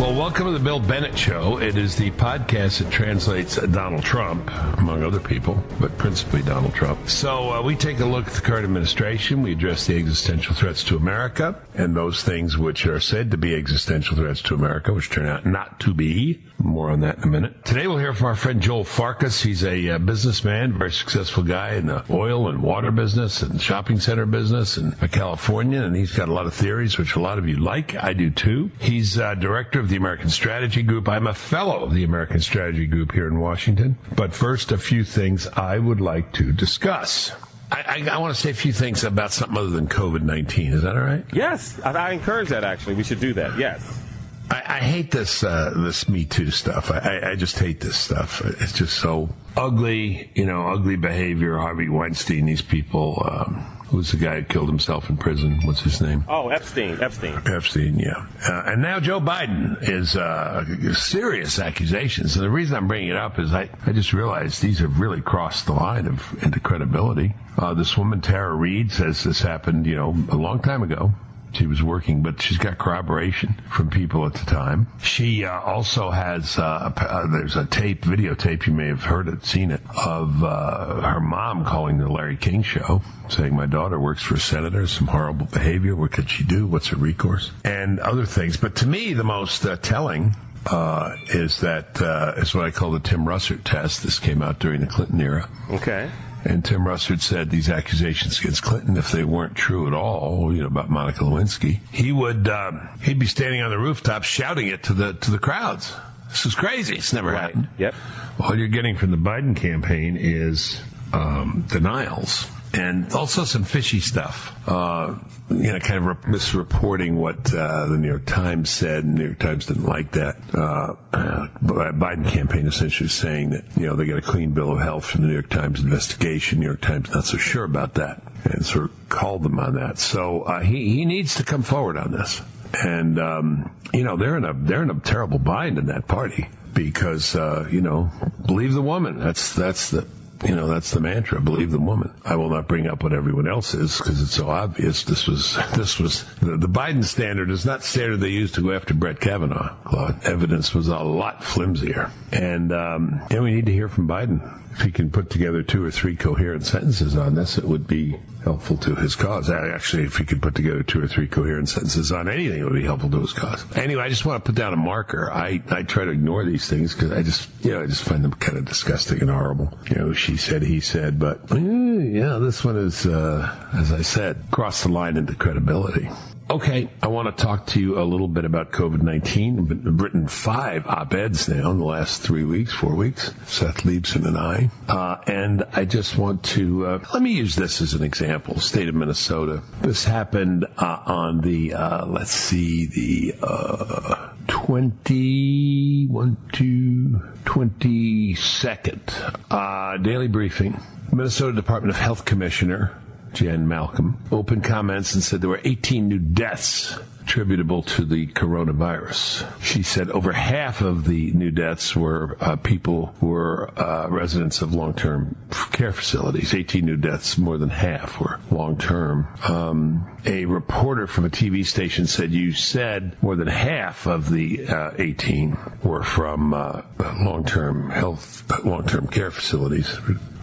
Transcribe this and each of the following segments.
Well, welcome to the Bill Bennett Show. It is the podcast that translates Donald Trump, among other people, but principally Donald Trump. So uh, we take a look at the current administration. We address the existential threats to America and those things which are said to be existential threats to America, which turn out not to be. More on that in a minute. Today we'll hear from our friend Joel Farkas. He's a uh, businessman, very successful guy in the oil and water business and shopping center business in California, and he's got a lot of theories which a lot of you like. I do too. He's uh, director of the American Strategy Group. I'm a fellow of the American Strategy Group here in Washington. But first, a few things I would like to discuss. I, I, I want to say a few things about something other than COVID 19. Is that all right? Yes, I, I encourage that actually. We should do that. Yes. I, I hate this uh, this Me Too stuff. I, I, I just hate this stuff. It's just so ugly, you know, ugly behavior. Harvey Weinstein, these people. Um, who's the guy who killed himself in prison? What's his name? Oh, Epstein. Epstein. Epstein, yeah. Uh, and now Joe Biden is uh, serious accusations. And the reason I'm bringing it up is I, I just realized these have really crossed the line of into credibility. Uh, this woman, Tara Reade, says this happened, you know, a long time ago. She was working, but she's got corroboration from people at the time. She uh, also has uh, uh, there's a tape, videotape. You may have heard it, seen it, of uh, her mom calling the Larry King show, saying my daughter works for a senator, some horrible behavior. What could she do? What's her recourse? And other things. But to me, the most uh, telling uh, is that uh, is what I call the Tim Russert test. This came out during the Clinton era. Okay. And Tim Russert said these accusations against Clinton, if they weren't true at all, you know, about Monica Lewinsky, he would um, he'd be standing on the rooftop shouting it to the to the crowds. This is crazy. It's never Right. happened. Yep. All you're getting from the Biden campaign is um, denials and also some fishy stuff. Uh, you know, kind of re- misreporting what uh, the New York Times said. The New York Times didn't like that. Uh, uh, Biden campaign essentially saying that you know they got a clean bill of health from the New York Times investigation. New York Times not so sure about that, and sort of called them on that. So uh, he he needs to come forward on this. And um, you know they're in a they're in a terrible bind in that party because uh, you know believe the woman. That's that's the you know that's the mantra. Believe the woman. I will not bring up what everyone else is because it's so obvious. This was this was the, the Biden standard is not standard they used to go after Brett Kavanaugh. Claude. Evidence was a lot flimsier, and um, and we need to hear from Biden. If he can put together two or three coherent sentences on this, it would be helpful to his cause. Actually, if he could put together two or three coherent sentences on anything, it would be helpful to his cause. Anyway, I just want to put down a marker. I, I try to ignore these things because I just, you know, I just find them kind of disgusting and horrible. You know, she said, he said, but eh, yeah, this one is, uh, as I said, crossed the line into credibility. Okay, I want to talk to you a little bit about COVID 19. I've written five op eds now in the last three weeks, four weeks, Seth Leibsohn and I. Uh, and I just want to, uh, let me use this as an example. State of Minnesota. This happened uh, on the, uh, let's see, the uh, 20, 1, 2, 22nd. Uh, daily briefing. Minnesota Department of Health Commissioner Jan Malcolm, opened comments and said there were 18 new deaths attributable to the coronavirus. She said over half of the new deaths were uh, people who were uh, residents of long-term care facilities. 18 new deaths, more than half were long-term. Um, a reporter from a TV station said you said more than half of the uh, 18 were from uh, long-term health, long-term care facilities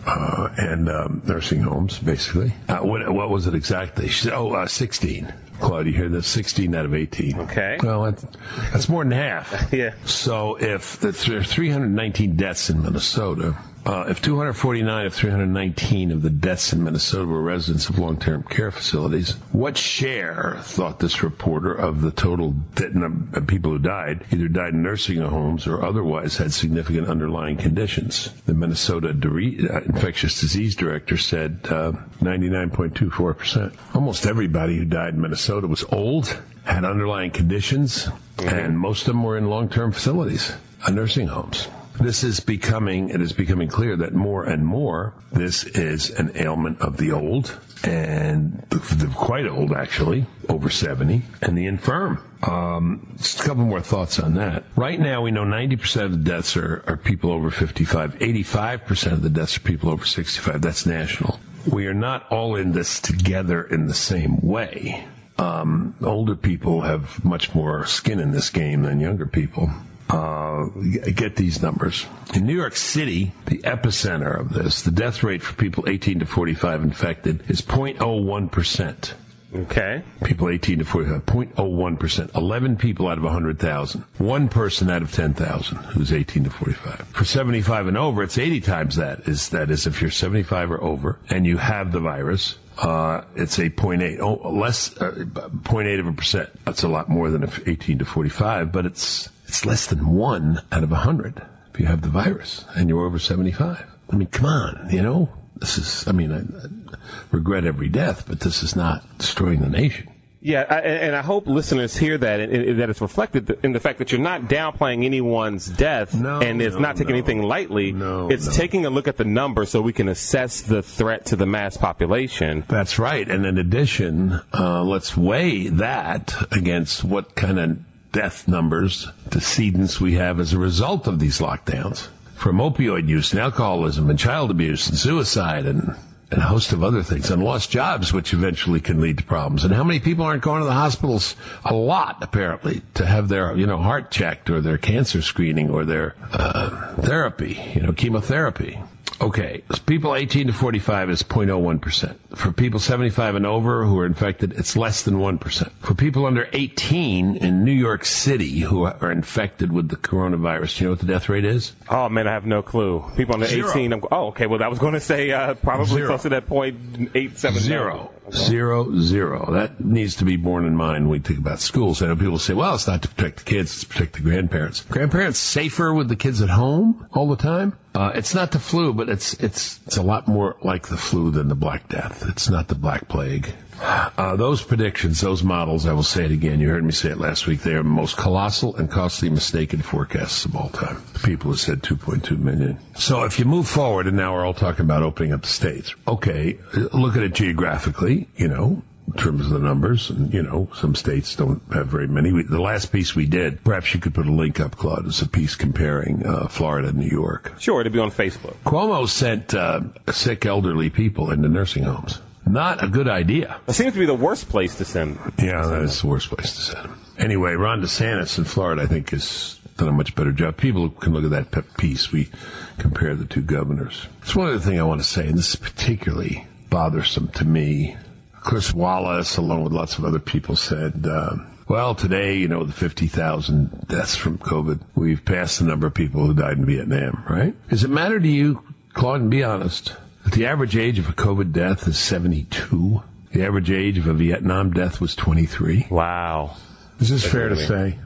uh, and um, nursing homes, basically. Uh, what, what was it exactly? She said, oh, uh, 16. Claude, you hear that? 16 out of 18. Okay. Well, that's, that's more than half. Yeah. So if the, there are 319 deaths in Minnesota, uh, if 249 of 319 of the deaths in Minnesota were residents of long-term care facilities, what share, thought this reporter, of the total of people who died either died in nursing homes or otherwise had significant underlying conditions? The Minnesota uh, infectious disease director said uh, 99.24 percent. Almost everybody who died in Minnesota was old, had underlying conditions, and most of them were in long-term facilities, uh, nursing homes. This is becoming, it is becoming clear that more and more this is an ailment of the old and the, the quite old actually, over 70, and the infirm. Um, just a couple more thoughts on that. Right now, we know 90% of the deaths are, are people over 55. 85% of the deaths are people over 65. That's national. We are not all in this together in the same way. Um, older people have much more skin in this game than younger people. Uh, get these numbers. In New York City, the epicenter of this, the death rate for people 18 to 45 infected is 0.01%. Okay. People 18 to 45, 0.01%. 11 people out of 100,000. One person out of 10,000 who's 18 to 45. For 75 and over, it's 80 times that. Is that is if you're 75 or over and you have the virus, uh, it's a 0.8, oh, less, uh, 0.8 of a percent. That's a lot more than if 18 to 45, but it's, it's less than one out of a 100 if you have the virus and you're over 75. I mean, come on, you know? This is, I mean, I, I regret every death, but this is not destroying the nation. Yeah, I, and I hope listeners hear that, and, and that it's reflected in the fact that you're not downplaying anyone's death, No, and it's no, not taking no. anything lightly. No, it's taking a look at the numbers so we can assess the threat to the mass population. That's right. And in addition, uh, let's weigh that against what kind of death numbers, decedents we have as a result of these lockdowns from opioid use and alcoholism and child abuse and suicide and, and a host of other things and lost jobs, which eventually can lead to problems. And how many people aren't going to the hospitals? A lot, apparently, to have their, you know, heart checked or their cancer screening or their, uh, therapy, you know, chemotherapy. Okay, people 18 to 45 is 0.01%. For people 75 and over who are infected, it's less than 1%. For people under 18 in New York City who are infected with the coronavirus, do you know what the death rate is? Oh man, I have no clue. People under Zero. 18. I'm, oh, okay. Well, I was going to say uh, probably Zero. close to that point eight seven Zero. Zero, zero. That needs to be borne in mind when we think about schools. I know people say, well, it's not to protect the kids, it's to protect the grandparents. Grandparents safer with the kids at home all the time? Uh, it's not the flu, but it's, it's, it's a lot more like the flu than the Black Death. It's not the Black Plague. Uh, those predictions, those models, I will say it again. You heard me say it last week. They are the most colossal and costly mistaken forecasts of all time. People have said 2.2 million. So if you move forward, and now we're all talking about opening up the states. Okay, look at it geographically, you know, in terms of the numbers. And, you know, some states don't have very many. We, the last piece we did, perhaps you could put a link up, Claude, is a piece comparing uh, Florida and New York. Sure, it'll be on Facebook. Cuomo sent uh, sick elderly people into nursing homes. Not a good idea. It seems to be the worst place to send. Yeah, that is the worst place to send him. Anyway, Ron DeSantis in Florida, I think, has done a much better job. People can look at that piece. We compare the two governors. It's one other thing I want to say, and this is particularly bothersome to me. Chris Wallace, along with lots of other people, said, uh, well, today, you know, the 50,000 deaths from COVID, we've passed the number of people who died in Vietnam, right? Does it matter to you, Claude, and be honest, the average age of a COVID death is 72? The average age of a Vietnam death was 23. Wow. Is this fair to say?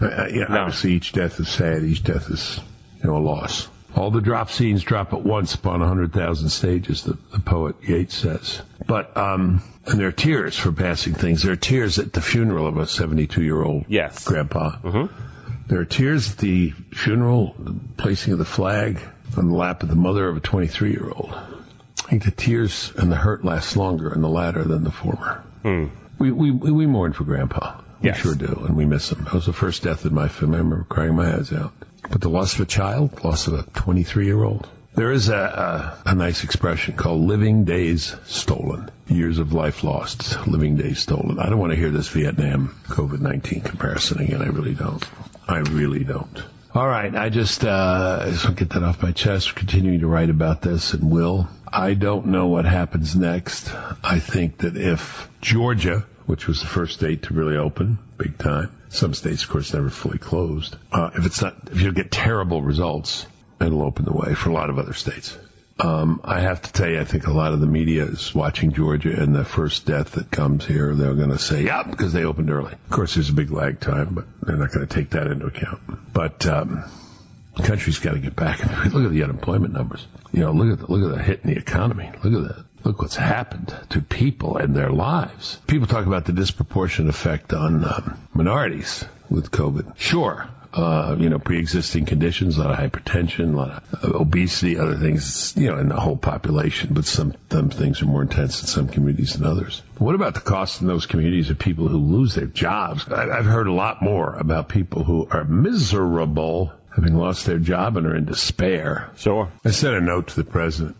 Uh, yeah, No. obviously each death is sad. Each death is, you know, a loss. All the drop scenes drop at once upon 100,000 stages, the, the poet Yeats says. But, um, and there are tears for passing things. There are tears at the funeral of a 72 year old Yes. grandpa. There are tears at the funeral, the placing of the flag on the lap of the mother of a 23 year old. I think the tears and the hurt last longer in the latter than the former. Hmm. We, we, we mourn for Grandpa. We Yes. sure do, and we miss him. That was the first death in my family. I remember crying my eyes out. But the loss of a child, loss of a 23 year old. There is a, a, a nice expression called living days stolen. Years of life lost, living days stolen. I don't want to hear this Vietnam COVID 19 comparison again. I really don't. I really don't. All right, I just, uh, get that off my chest. Continuing to write about this and will. I don't know what happens next. I think that if Georgia, which was the first state to really open big time, some states, of course, never fully closed. Uh, if it's not, if you get terrible results, it'll open the way for a lot of other states. Um, I have to tell you, I think a lot of the media is watching Georgia, and the first death that comes here, they're going to say, "Yeah," because they opened early. Of course, there's a big lag time, but they're not going to take that into account. But um, the country's got to get back. Look at the unemployment numbers. You know, look at the, look at the hit in the economy. Look at that. Look what's happened to people and their lives. People talk about the disproportionate effect on um, minorities with COVID. Sure, uh, you know, pre-existing conditions, a lot of hypertension, a lot of obesity, other things, you know, in the whole population. But some, some things are more intense in some communities than others. What about the cost in those communities of people who lose their jobs? I've heard a lot more about people who are miserable, having lost their job and are in despair. Sure. I sent a note to the president.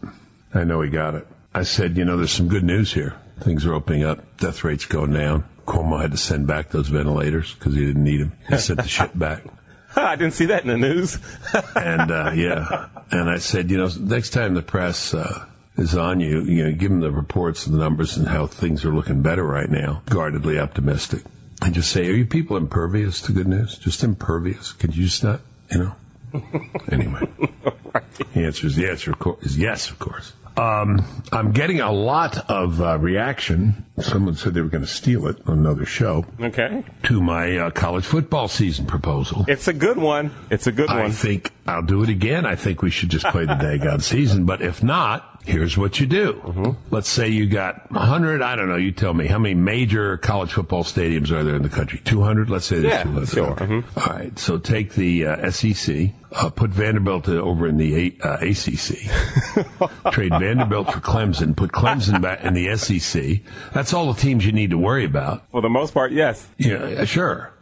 I know he got it. I said, you know, there's some good news here. Things are opening up. Death rates going down. Cuomo had to send back those ventilators because he didn't need them. He sent the shit back. I didn't see that in the news. and uh, yeah, and I said, you know, next time the press uh, is on you, you know, give them the reports and the numbers and how things are looking better right now. Guardedly optimistic, and just say, are you people impervious to good news? Just impervious? Could you just not, you know? anyway, the answer is the answer is yes, of course. Um, I'm getting a lot of uh, reaction. Someone said they were going to steal it on another show. Okay. To my uh, college football season proposal. It's a good one. It's a good I one. I think I'll do it again. I think we should just play the day God season. But if not, here's what you do. Mm-hmm. Let's say you got 100, I don't know, you tell me, how many major college football stadiums are there in the country? 200? Let's say there's yeah, 200. Sure. Mm-hmm. All right, so take the uh, SEC, uh, put Vanderbilt over in the A- uh, ACC, trade Vanderbilt for Clemson, put Clemson back in the SEC. That's all the teams you need to worry about. For the most part, yes. Yeah, sure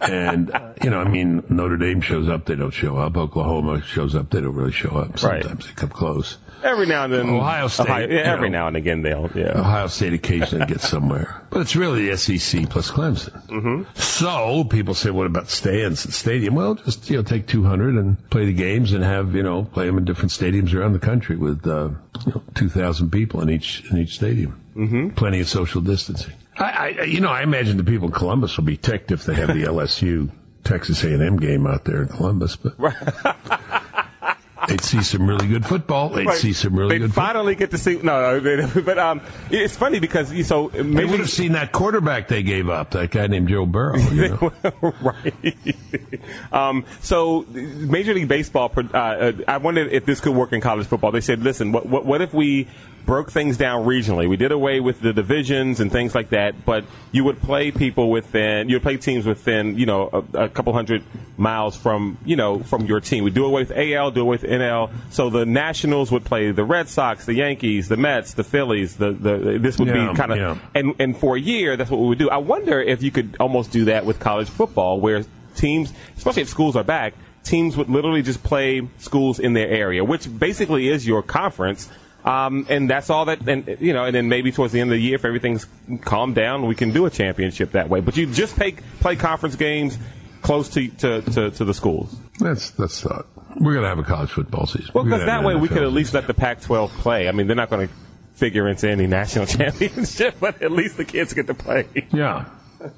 and you know, I mean, Notre Dame shows up, they don't show up. Oklahoma shows up, they don't really show up. Sometimes right. they come close. Every now and then, Ohio State. Ohio, yeah, every know, now and again, they'll. Yeah. Ohio State occasionally gets somewhere, but it's really the SEC plus Clemson. Mm-hmm. So people say, "What about stands at stadium?" Well, just you know, take 200 and play the games and have you know play them in different stadiums around the country with uh, you know, 2,000 people in each in each stadium. Mm-hmm. Plenty of social distancing. I, I, you know, I imagine the people in Columbus will be ticked if they have the LSU Texas A&M game out there in Columbus, but they'd see some really good football. They'd right. see some really they'd good. finally fo- get to see. No, no but um, it's funny because you so maybe they would have seen that quarterback they gave up, that guy named Joe Burrow. You know? right. um, so Major League Baseball. Uh, I wondered if this could work in college football. They said, listen, what, what, what if we broke things down regionally. We did away with the divisions and things like that, but you would play people within, you would play teams within, you know, a, a couple hundred miles from, you know, from your team. We do away with AL, do away with NL. So the Nationals would play the Red Sox, the Yankees, the Mets, the Phillies. The, the this would yeah, be kind of, yeah. and and for a year, that's what we would do. I wonder if you could almost do that with college football, where teams, especially if schools are back, teams would literally just play schools in their area, which basically is your conference um, and that's all that, and you know, and then maybe towards the end of the year, if everything's calmed down, we can do a championship that way. But you just pay, play conference games close to, to, to, to the schools. That's that's thought. We're gonna have a college football season. Well, because that way we could at least let the Pac-12 play. I mean, they're not to figure into any national championship, but at least the kids get to play. Yeah.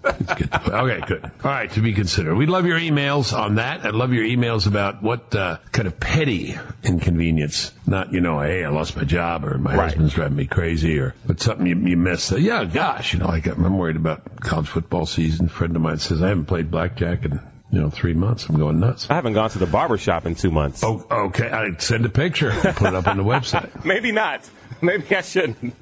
Okay, good. All right, to be considered. We'd love your emails on that. I'd love your emails about what uh, kind of petty inconvenience, not, you know, hey, I lost my job or my right. husband's driving me crazy or but something you, you miss. Uh, yeah, gosh, you know, like I'm worried about college football season. A friend of mine says I haven't played blackjack in you know, three months. I'm going nuts. I haven't gone to the barber shop in two months. Oh, okay. I send a picture. Put it up on the website. Maybe not. Maybe I shouldn't.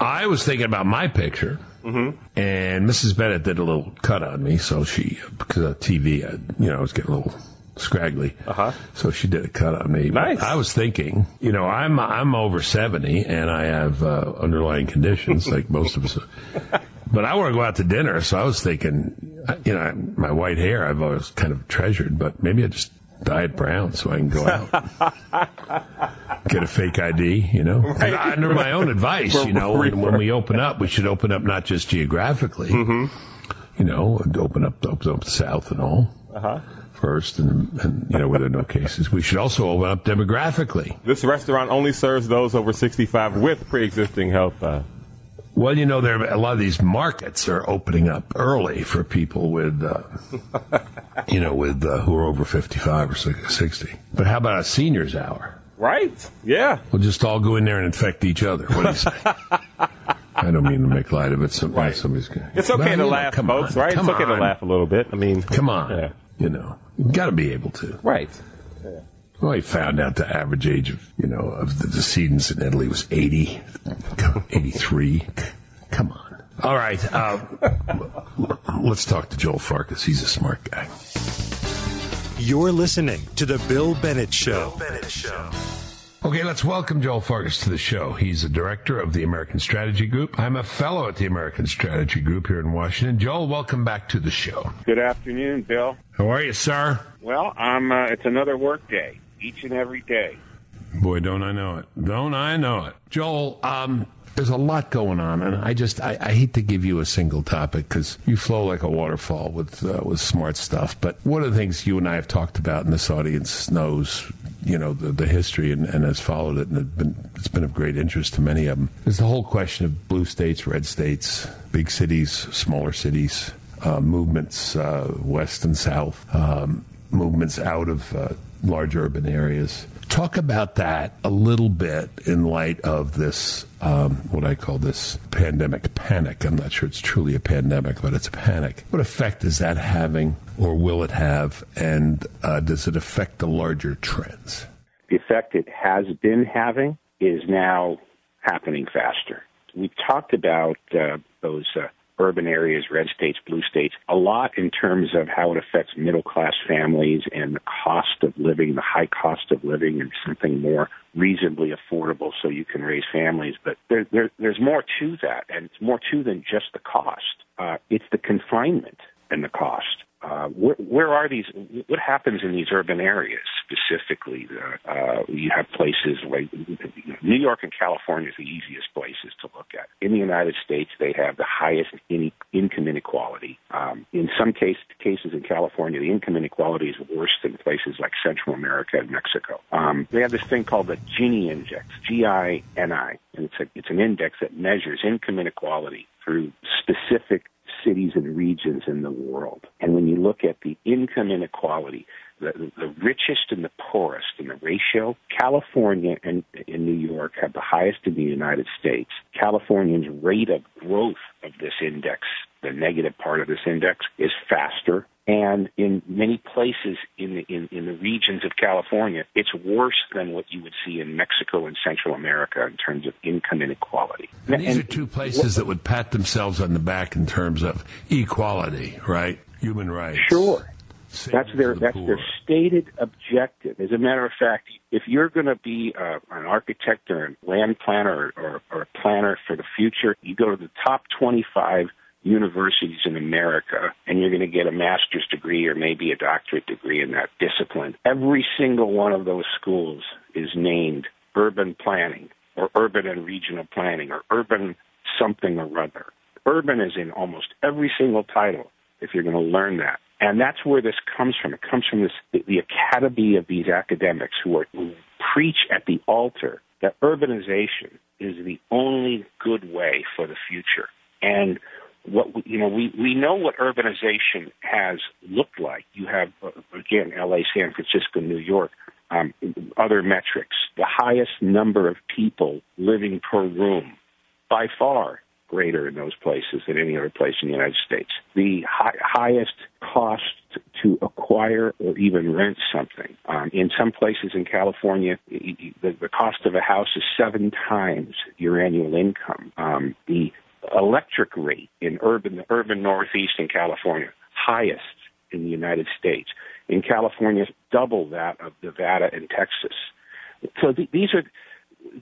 I was thinking about my picture. Mm-hmm. And Mrs. Bennett did a little cut on me, so she, because of TV, I, you know, I was getting a little scraggly. Uh-huh. So she did a cut on me. Nice. I was thinking, you know, I'm I'm over 70 and I have uh, underlying conditions like most of us. But I want to go out to dinner, so I was thinking, you know, my white hair I've always kind of treasured, but maybe I just dye it brown so I can go out. Get a fake ID, you know. Right. Under my own advice, you know, when, when, we open up, we should open up not just geographically, mm-hmm. you know, open up, open up the South and all. Uh-huh first, and, and, you know where there are no cases. We should also open up demographically. This restaurant only serves those over 65 with pre-existing health. Uh, well, you know, there a lot of these markets are opening up early for people with, uh, you know, with uh, who are over fifty-five or sixty. But how about a seniors' hour? Right? Yeah. We'll just all go in there and infect each other. What do you say? I don't mean to make light of it. Right. Somebody's gonna, it's okay to laugh, know, folks. On, right? It's okay on. to laugh a little bit. I mean, come on. Yeah. You know, you've got to be able to. Right. Well, he found out the average age of, you know, of the decedents in Italy was 80, 83. Come on. All right. Uh, let's talk to Joel Farkas. He's a smart guy. You're listening to The Bill Bennett Show. Bill Bennett Show. Okay, let's welcome Joel Farkas to the show. He's a director of the American Strategy Group. I'm a fellow at the American Strategy Group here in Washington. Joel, welcome back to the show. Good afternoon, Bill. How are you, sir? Well, I'm. Uh, it's another work day each and every day. Boy, don't I know it. Don't I know it. Joel, um, there's a lot going on, and I just I, I hate to give you a single topic because you flow like a waterfall with uh, with smart stuff. But one of the things you and I have talked about, and this audience knows, you know, the, the history and, and has followed it, and it's been, it's been of great interest to many of them. Is the whole question of blue states, red states, big cities, smaller cities, uh, movements uh, west and south, um, movements out of uh, large urban areas. Talk about that a little bit in light of this, um, what I call this pandemic panic. I'm not sure it's truly a pandemic, but it's a panic. What effect is that having, or will it have, and uh, does it affect the larger trends? The effect it has been having is now happening faster. We've talked about uh, those uh, urban areas, red states, blue states, a lot in terms of how it affects middle class families and the cost of living, the high cost of living, and something more reasonably affordable so you can raise families. But there, there, there's more to that, and it's more to than just the cost. Uh, it's the confinement and the cost. Uh, where, where, are these? What happens in these urban areas specifically? Uh, uh, you have places like New York and California is the easiest places to look at. In the United States, they have the highest in, income inequality. Um, in some case, cases in California, the income inequality is worse than places like Central America and Mexico. Um, they have this thing called the Gini Index, G-I-N-I, and it's a, it's an index that measures income inequality through specific cities and regions in the world. And when you look at the income inequality, the, the richest and the poorest in the ratio, California and in New York have the highest in the United States. California's rate of growth of this index, the negative part of this index, is faster and in many places in the, in, in the regions of California, it's worse than what you would see in Mexico and Central America in terms of income inequality. And these and, are two places what, that would pat themselves on the back in terms of equality, right? Human rights. Sure. that's their the that's their stated objective. As a matter of fact, if you're going to be uh, an architect or a land planner or, or, or a planner for the future, you go to the top 25 universities in America and you're going to get a master's degree or maybe a doctorate degree in that discipline. Every single one of those schools is named urban planning or urban and regional planning or urban something or other. Urban is in almost every single title if you're going to learn that. And that's where this comes from. It comes from this, the academy of these academics who, are, who preach at the altar that urbanization is the only good way for the future. And what you know we we know what urbanization has looked like. You have uh, again L.A., San Francisco, New York, um, other metrics. The highest number of people living per room, by far greater in those places than any other place in the United States. The high, highest cost to acquire or even rent something. Um, in some places in California, the, the cost of a house is seven times your annual income. Um, the electric rate in urban, the urban Northeast in California, highest in the United States. In California, double that of Nevada and Texas. So th- these are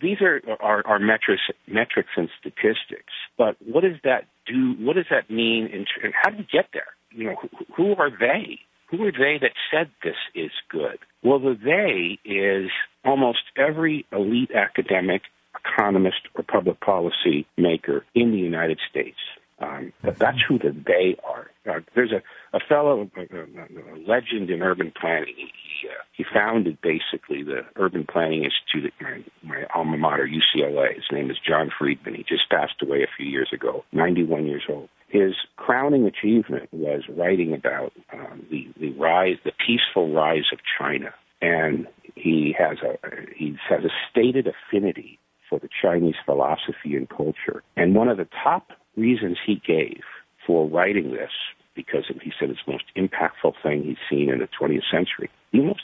these are our, our metrics, metrics and statistics. But what does that do? What does that mean? And how do we get there? You know, who, who are they? Who are they that said this is good? Well, the they is almost every elite academic economist or public policy maker in the United States. Um, that's who the they are. Uh, there's a, a fellow, a, a, legend in urban planning. He, uh, he founded basically the Urban Planning Institute at my, my alma mater, UCLA. His name is John Friedmann. He just passed away a few years ago, 91 years old. His crowning achievement was writing about um, the, the rise, the peaceful rise of China. And he has a he has a stated affinity for the Chinese philosophy and culture. And one of the top reasons he gave for writing this, because he said it's the most impactful thing he's seen in the 20th century, the most,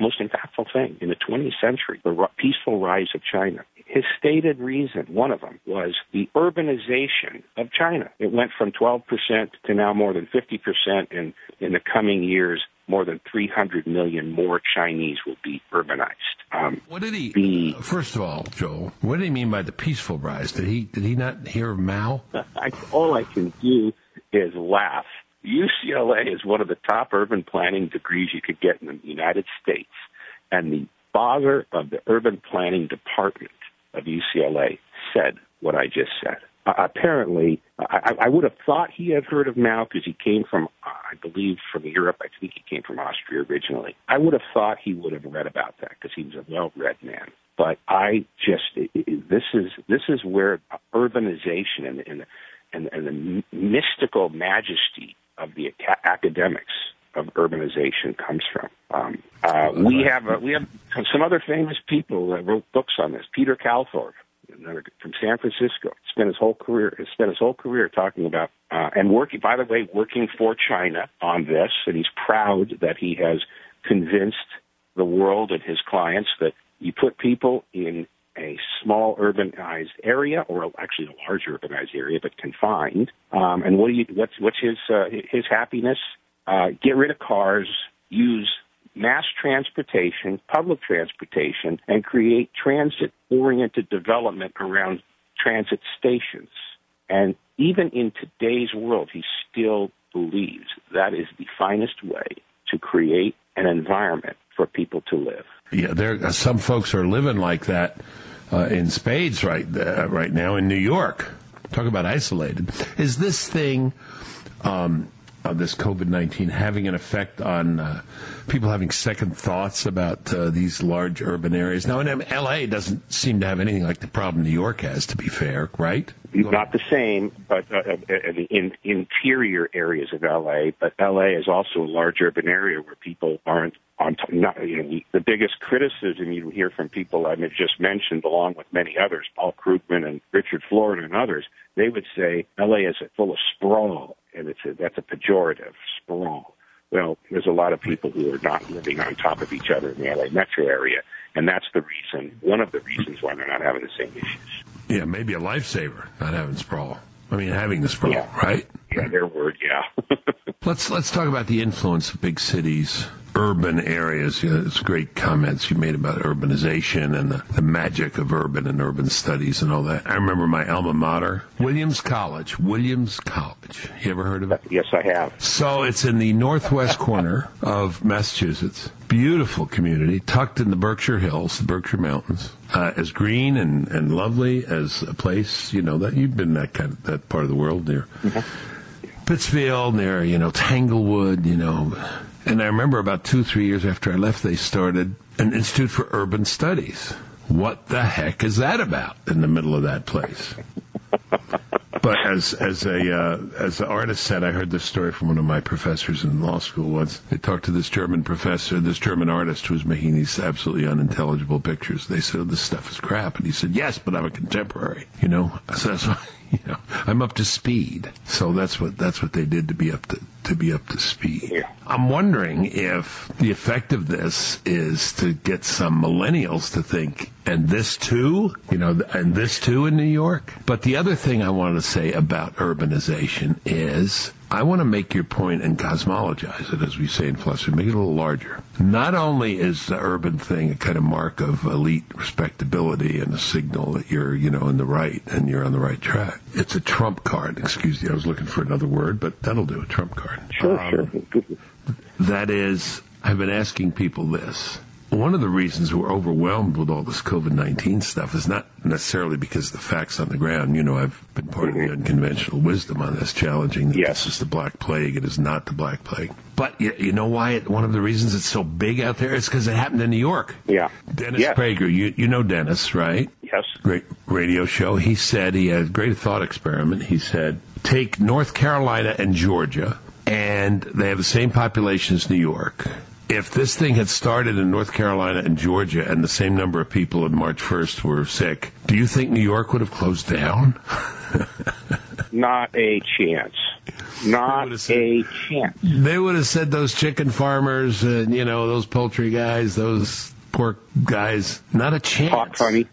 most impactful thing in the 20th century, the peaceful rise of China. His stated reason, one of them, was the urbanization of China. It went from 12% to now more than 50%, and in the coming years, more than 300 million more Chinese will be urbanized. Um, what did he? The, first of all, Joel, what did he mean by the peaceful rise? Did he did he not hear of Mao? I, all I can do is laugh. UCLA is one of the top urban planning degrees you could get in the United States, and the father of the urban planning department of UCLA said what I just said. Uh, apparently, I, I would have thought he had heard of Mao because he came from, I believe, from Europe. I think he came from Austria originally. I would have thought he would have read about that because he was a well-read man. But I just this is this is where urbanization and and and, and the mystical majesty of the ac- academics of urbanization comes from. Um, uh, we have uh, we have some other famous people that wrote books on this. Peter Calthorpe, from San Francisco, spent his whole career spent his whole career talking about uh, and working. By the way, working for China on this, and he's proud that he has convinced the world and his clients that you put people in a small urbanized area, or actually a large urbanized area, but confined. Um, and what do you? What's what's his uh, his happiness? Uh, get rid of cars. Use mass transportation, public transportation, and create transit-oriented development around transit stations. And even in today's world, he still believes that is the finest way to create an environment for people to live. Yeah, there some folks are living like that uh, in spades right uh, right now in New York. Talk about isolated. Is this thing, um, this COVID nineteen, having an effect on uh, people having second thoughts about uh, these large urban areas? Now, in L.A. doesn't seem to have anything like the problem New York has. To be fair, right? Not the same, but uh, uh, in interior areas of LA. But LA is also a large urban area where people aren't on. T- not, you know, the biggest criticism you hear from people I've just mentioned, along with many others, Paul Krugman and Richard Florida and others, they would say LA is full of sprawl, and it's a, that's a pejorative sprawl. Well, there's a lot of people who are not living on top of each other in the LA metro area, and that's the reason, one of the reasons why they're not having the same issues. Yeah, maybe a lifesaver not having sprawl. I mean, having this sprawl, yeah. right? Yeah, their word, yeah. let's let's talk about the influence of big cities urban areas. You know, it's great comments you made about urbanization and the, the, magic of urban and urban studies and all that. I remember my alma mater, Williams College. Williams College. You ever heard of it? Yes, I have. So it's in the northwest corner of Massachusetts. Beautiful community, tucked in the Berkshire Hills, the Berkshire Mountains. Uh, as green and, and lovely as a place, you know, that you've been that kind of, that part of the world near. Mm-hmm. Pittsfield, near, you know, Tanglewood, you know, and I remember about two, three years after I left, they started an Institute for Urban Studies. What the heck is that about in the middle of that place? But as as a uh, as the artist said, I heard this story from one of my professors in law school once. They talked to this German professor, this German artist who was making these absolutely unintelligible pictures. They said, "This stuff is crap," and he said, "Yes, but I'm a contemporary." You know, so that's why you know, I'm up to speed. So that's what that's what they did to be up to to be up to speed. Yeah. I'm wondering if the effect of this is to get some millennials to think, and this too, you know, and this too in New York. But the other thing I want to say about urbanization is I want to make your point and cosmologize it, as we say in philosophy, make it a little larger. Not only is the urban thing a kind of mark of elite respectability and a signal that you're, you know, in the right and you're on the right track. It's a trump card. Excuse me, I was looking for another word, but that'll do a trump card. Sure, um, sure. that is, I've been asking people this one of the reasons we're overwhelmed with all this COVID 19 stuff is not necessarily because the facts on the ground. You know, I've been part mm-hmm. of the unconventional wisdom on this, challenging that yes. this is the Black Plague. It is not the Black Plague. But you, you know why? It, one of the reasons it's so big out there is because it happened in New York. Yeah. Dennis yes. Prager, you, you know Dennis, right? Yes. Great radio show. He said he had a great thought experiment. He said, take North Carolina and Georgia, and they have the same population as New York if this thing had started in North Carolina and Georgia and the same number of people on March 1st were sick, do you think New York would have closed down? Not a chance. Not said, a chance. They would have said those chicken farmers and, you know, those poultry guys, those pork guys, not a chance.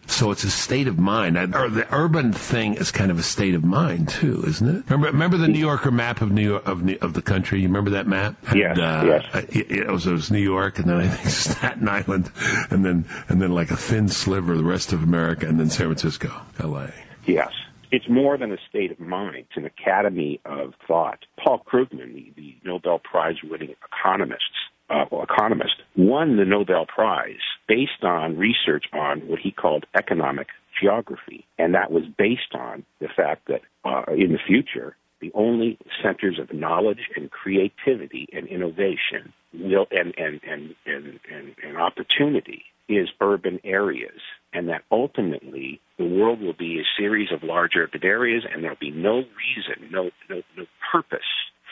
So it's a state of mind. Or the urban thing is kind of a state of mind too, isn't it? Remember, remember the New Yorker map of New York, of, of the country. You remember that map? Yes. uh, yes. It, it, was, it was New York, and then I think Staten Island, and then and then like a thin sliver of the rest of America, and then San Francisco, L.A. Yes. It's more than a state of mind. It's an academy of thought. Paul Krugman, the, the Nobel Prize winning economist, uh, economist, won the Nobel Prize based on research on what he called economic geography. And that was based on the fact that uh, in the future, the only centers of knowledge and creativity and innovation will and and and and, and, and opportunity is urban areas and that ultimately the world will be a series of large urban areas and there'll be no reason no no, no purpose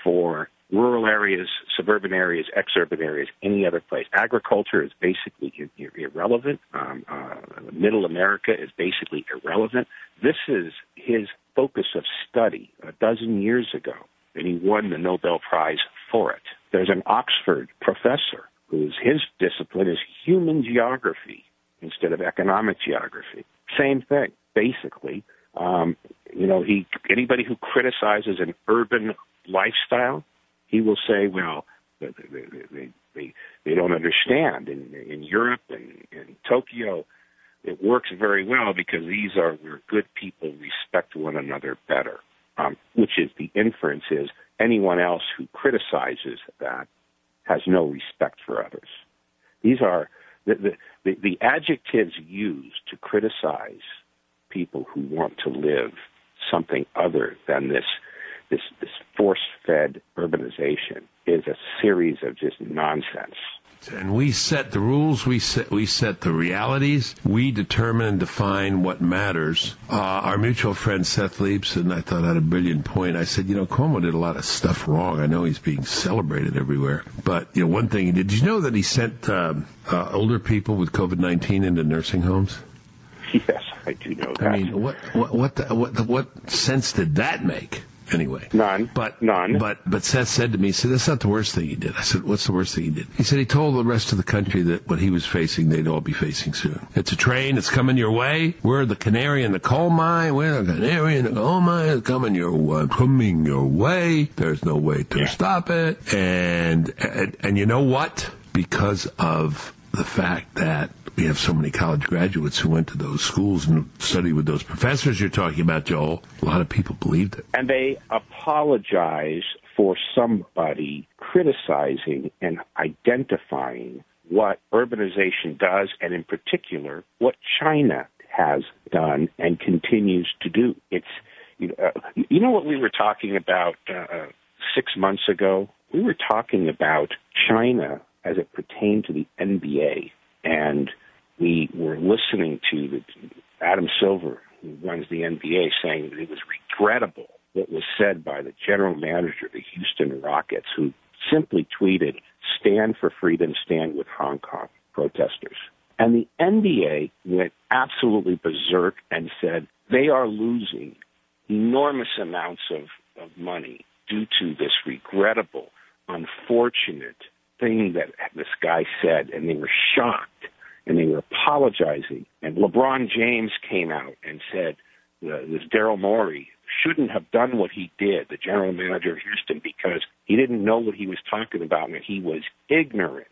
for rural areas, suburban areas, exurban areas, any other place. Agriculture is basically irrelevant. Um, uh, middle America is basically irrelevant. This is his focus of study a dozen years ago, and he won the Nobel Prize for it. There's an Oxford professor whose his discipline is human geography instead of economic geography. Same thing, basically. Um, you know, he anybody who criticizes an urban lifestyle, he will say, well, they they they, they don't understand. In in Europe and in Tokyo, it works very well because these are where good people respect one another better. Um, which is the inference is anyone else who criticizes that has no respect for others. These are the, the, the, the adjectives used to criticize people who want to live something other than this this this force fed urbanization is a series of just nonsense. And we set the rules. We set we set the realities. We determine and define what matters. Uh, our mutual friend Seth Leibsohn, I thought had a brilliant point. I said, you know, Cuomo did a lot of stuff wrong. I know he's being celebrated everywhere, but you know, one thing he did. Did you know that he sent um, uh, older people with COVID nineteen into nursing homes? Yes, I do know that. I mean, what what what the, what, the, what sense did that make? Anyway. None. But none. But but Seth said to me, he said, "That's not the worst thing he did." I said, "What's the worst thing he did?" He said he told the rest of the country that what he was facing, they'd all be facing soon. It's a train. It's coming your way. We're the canary in the coal mine. We're the canary in the coal mine. It's coming your way. Coming your way. There's no way to yeah. stop it. And, and and you know what? Because of the fact that we have so many college graduates who went to those schools and studied with those professors you're talking about, Joel. A lot of people believed it. And they apologize for somebody criticizing and identifying what urbanization does, and in particular, what China has done and continues to do. It's you know, uh, you know what we were talking about uh, uh six months ago. We were talking about China as it pertained to the NBA, and we were listening to the, Adam Silver, who runs the NBA, saying that it was regrettable what was said by the general manager of the Houston Rockets, who simply tweeted, "Stand for freedom, stand with Hong Kong protesters." And the NBA went absolutely berserk and said they are losing enormous amounts of, of money due to this regrettable, unfortunate thing that this guy said, and they were shocked and they were apologizing. And LeBron James came out and said uh, this Daryl Morey shouldn't have done what he did, the general manager of Houston, because he didn't know what he was talking about and he was ignorant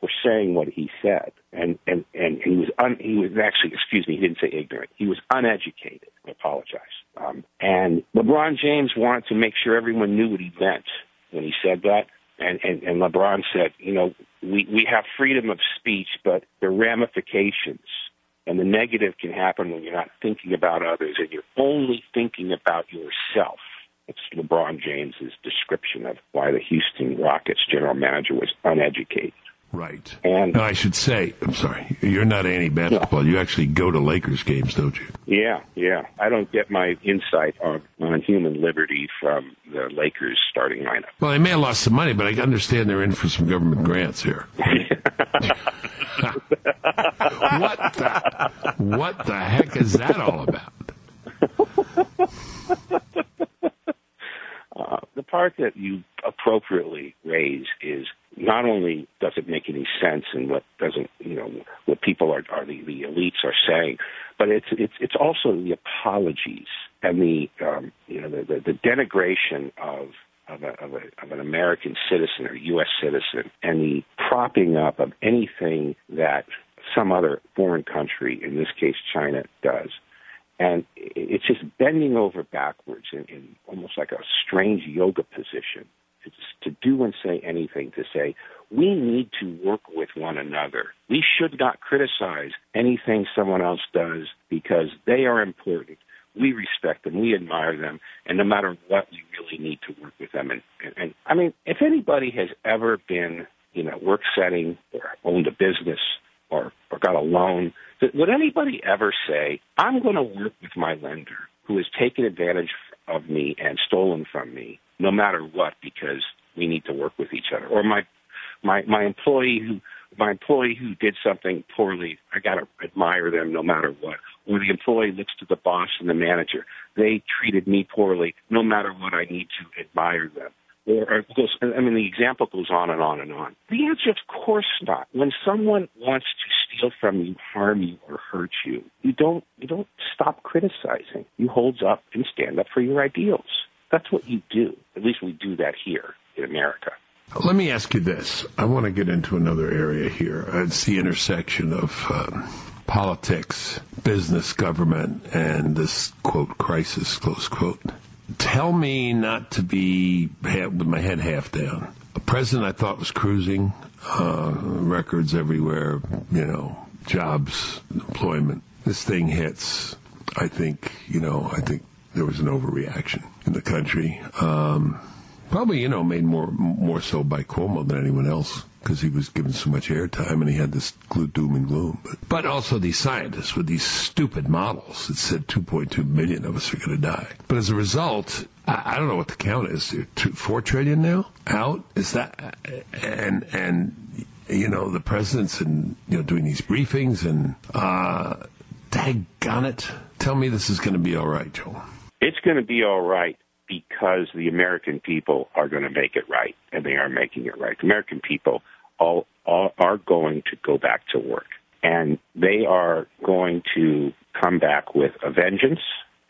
for saying what he said. And and and he was un, he was actually excuse me, he didn't say ignorant. He was uneducated. I apologize. Um, and LeBron James wanted to make sure everyone knew what he meant when he said that. And, and, and LeBron said, you know, we, we have freedom of speech, but the ramifications and the negative can happen when you're not thinking about others and you're only thinking about yourself. It's LeBron James's description of why the Houston Rockets general manager was uneducated. Right. And I should say, I'm sorry, you're not anti basketball. You actually go to Lakers games, don't you? Yeah, yeah. I don't get my insight on, on human liberty from the Lakers starting lineup. Well, they may have lost some money, but I understand they're in for some government grants here. what the what the heck is that all about? Uh, the part that you appropriately raise is not only does it make any sense in what doesn't you know what people are, are the, the elites are saying, but it's it's it's also the apologies and the um, you know the, the, the denigration of of, a, of, a, of an American citizen or U.S. citizen and the propping up of anything that some other foreign country, in this case China, does. And it's just bending over backwards in, in almost like a strange yoga position to do and say anything to say we need to work with one another. We should not criticize anything someone else does because they are important. We respect them, we admire them, and no matter what, we really need to work with them. And, and, and I mean, if anybody has ever been in a work setting or owned a business or, or got a loan, would anybody ever say, I'm going to work with my lender who has taken advantage of me and stolen from me, no matter what, because we need to work with each other? Or my my my employee who my employee who did something poorly, I got to admire them no matter what. Or the employee looks to the boss and the manager, they treated me poorly, no matter what. I need to admire them. Or, goes, I mean, the example goes on and on and on. The answer, of course not. When someone wants to steal from you, harm you, or hurt you, you don't you don't stop criticizing. You hold up and stand up for your ideals. That's what you do. At least we do that here in America. Let me ask you this. I want to get into another area here. It's the intersection of um, politics, business, government, and this quote crisis close quote. Tell me not to be with my head half down. A president I thought was cruising, uh, records everywhere, you know, jobs, employment. This thing hits. I think, you know, I think there was an overreaction in the country. Um, Probably, you know, made more more so by Cuomo than anyone else because he was given so much airtime and he had this doom and gloom. But, but also these scientists with these stupid models that said 2.2 million of us are going to die. But as a result, I, I don't know what the count is. Two, four trillion now out. Is that and and you know the president's and you know doing these briefings and uh, daggone it, tell me this is going to be all right, Joel. It's going to be all right because the American people are going to make it right, and they are making it right. The American people all, all are going to go back to work, and they are going to come back with a vengeance.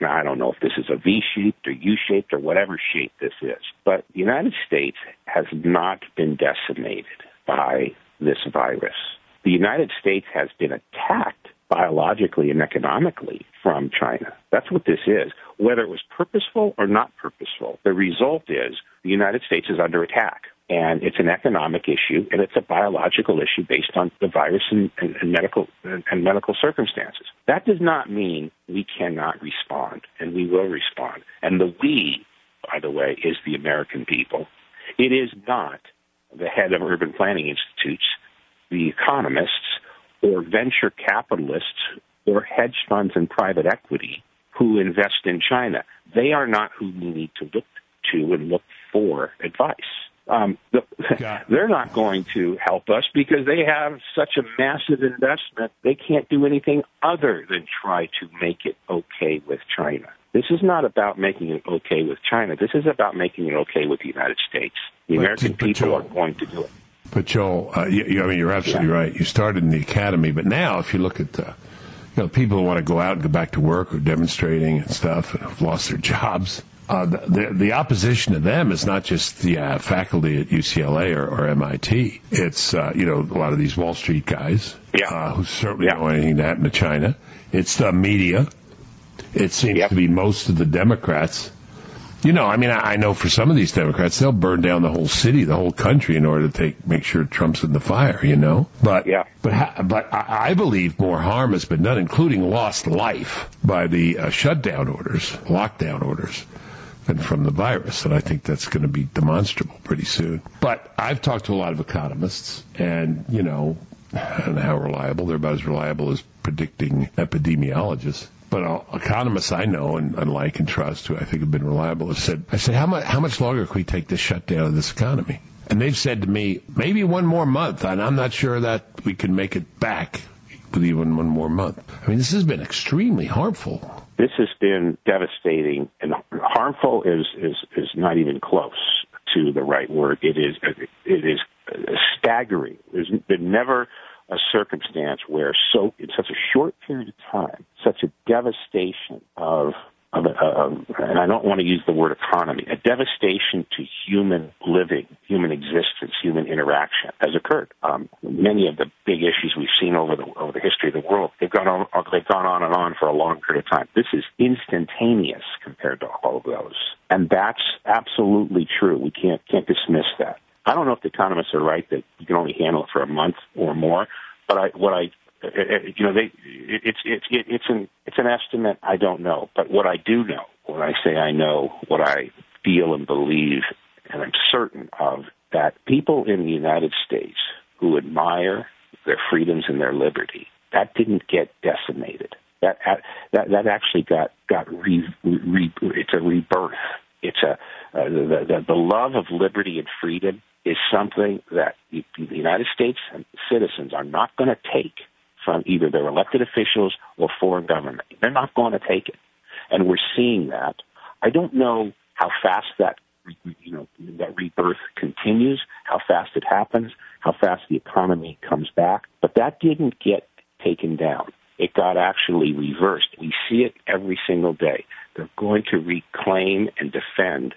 Now, I don't know if this is a V-shaped or U-shaped or whatever shape this is, but the United States has not been decimated by this virus. The United States has been attacked biologically and economically from China. That's what this is. Whether it was purposeful or not purposeful, the result is the United States is under attack. And it's an economic issue, and it's a biological issue based on the virus and, and, and medical and, and medical circumstances. That does not mean we cannot respond, and we will respond. And the we, by the way, is the American people. It is not the head of urban planning institutes, the economists, or venture capitalists or hedge funds and private equity who invest in China. They are not who we need to look to and look for advice. Um, the, they're not going to help us because they have such a massive investment. They can't do anything other than try to make it okay with China. This is not about making it okay with China. This is about making it okay with the United States. The American people are going to do it. But Joel, uh, you, you, I mean, you're absolutely yeah. right. You started in the academy, but now if you look at the, you know, people who want to go out and go back to work or demonstrating and stuff and have lost their jobs. Uh, the, the, opposition to them is not just the uh, faculty at UCLA or, or MIT. It's uh, you know a lot of these Wall Street guys yeah. Uh, who certainly yeah. don't want anything to happen to China. It's the media. It seems yep. to be most of the Democrats you know, I mean, I, know for some of these Democrats, they'll burn down the whole city, the whole country, in order to take make sure Trump's in the fire. You know, but yeah, but but I, I, believe more harm has been done, including lost life by the uh, shutdown orders, lockdown orders, than from the virus. And I think that's going to be demonstrable pretty soon. But I've talked to a lot of economists, and you know, and how reliable they're about as reliable as predicting epidemiologists but uh, economists I know and, and, like and trust, who I think have been reliable, have said, I said, how much, how much longer can we take this shutdown of this economy? And they've said to me, maybe one more month, and I'm not sure that we can make it back with even one more month. I mean, this has been extremely harmful. This has been devastating, and harmful is is is not even close to the right word. It is it is staggering. There's been never a circumstance where so in such a short period of time, such a devastation of of, of, and I don't want to use the word economy, a devastation to human living, human existence, human interaction has occurred. Um, many of the big issues we've seen over the over the history of the world, they've gone on, they've gone on and on for a long period of time. This is instantaneous compared to all of those. And that's absolutely true. We can't can't dismiss that. I don't know if the economists are right that you can only handle it for a month or more, but I, what I, Uh, uh, you know, they, it's it's it's an it's an estimate. I don't know, but what I do know, when I say I know, what I feel and believe, and I'm certain of, that people in the United States who admire their freedoms and their liberty, that didn't get decimated. That uh, that that actually got got re, re, it's a rebirth. It's a uh, the, the the love of liberty and freedom is something that the United States citizens are not going to take from either their elected officials or foreign government. They're not going to take it, and we're seeing that. I don't know how fast that you know that rebirth continues, how fast it happens, how fast the economy comes back, but that didn't get taken down. It got actually reversed. We see it every single day. They're going to reclaim and defend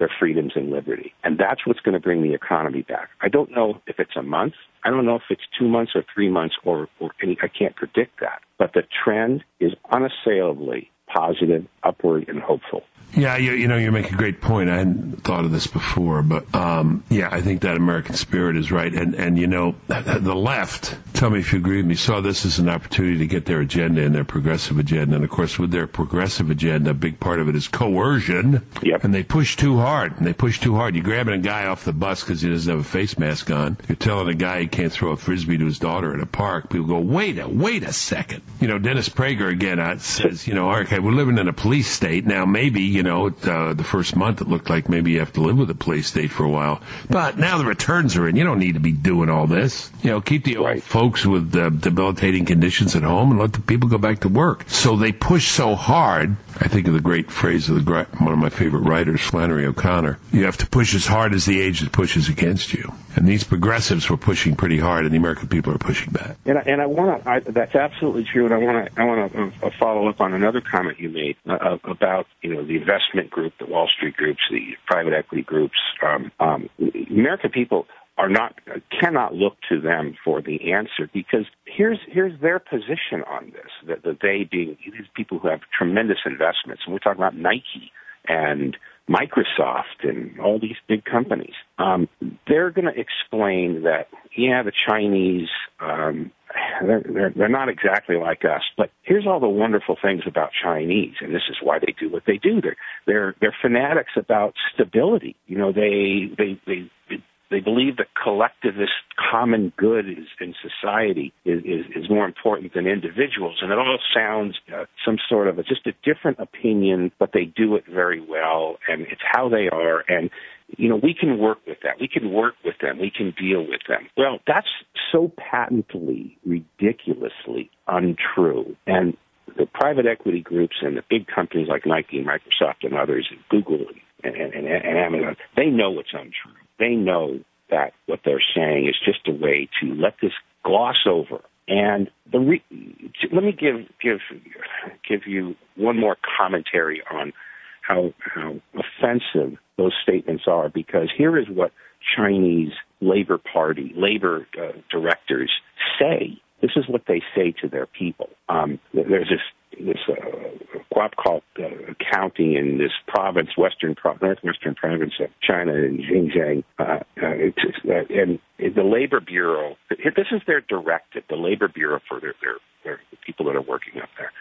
their freedoms and liberty. And that's what's going to bring the economy back. I don't know if it's a month. I don't know if it's two months or three months or, or any, I can't predict that. But the trend is unassailably positive, upward, and hopeful. Yeah, you, you know, you make a great point. I hadn't thought of this before, but um, yeah, I think that American spirit is right. And and you know, the left. Tell me if you agree with me. Saw this as an opportunity to get their agenda and their progressive agenda. And of course, with their progressive agenda, a big part of it is coercion. Yep. And they push too hard. And they push too hard. You're grabbing a guy off the bus because he doesn't have a face mask on. You're telling a guy he can't throw a frisbee to his daughter in a park. People go, wait a wait a second. You know, Dennis Prager again uh, says, you know, okay, we're living in a police state now. Maybe you know, uh, the first month it looked like maybe you have to live with a police state for a while. But now the returns are in. You don't need to be doing all this. You know, keep the old Right. folks with uh, debilitating conditions at home and let the people go back to work. So they push so hard. I think of the great phrase of the one of my favorite writers, Flannery O'Connor. You have to push as hard as the age that pushes against you. And these progressives were pushing pretty hard, and the American people are pushing back. And I, and I want to. That's absolutely true. And I want to. I want to uh, follow up on another comment you made uh, about you know the investment group, the Wall Street groups, the private equity groups. Um, um, American people are not cannot look to them for the answer because here's here's their position on this. That, that they being these people who have tremendous investments, and we're talking about Nike and Microsoft and all these big companies. Um, they're going to explain that yeah, the Chinese. Um, they're, they're, they're not exactly like us, but here's all the wonderful things about Chinese, and this is why they do what they do. They're they're they're fanatics about stability. You know, they they they they believe that collectivist common good is, in society is, is, is more important than individuals. And it all sounds uh, some sort of a, just a different opinion, but they do it very well, and it's how they are. And you know, we can work with that. We can work with them. We can deal with them. Well, that's so patently, ridiculously untrue. And the private equity groups and the big companies like Nike and Microsoft and others and Google and, and, and, and Amazon, they know it's untrue. They know that what they're saying is just a way to let this gloss over. And the re- let me give give give you one more commentary on how how offensive those statements are because here is what Chinese Labor Party labor uh, directors say. This is what they say to their people. Um, there's this this uh, called uh, accounting in this province, western pro- northwestern province of China in Xinjiang, uh, uh, it's, uh, and the labor bureau. This is their directive. The labor bureau for their their, their people that are working up there.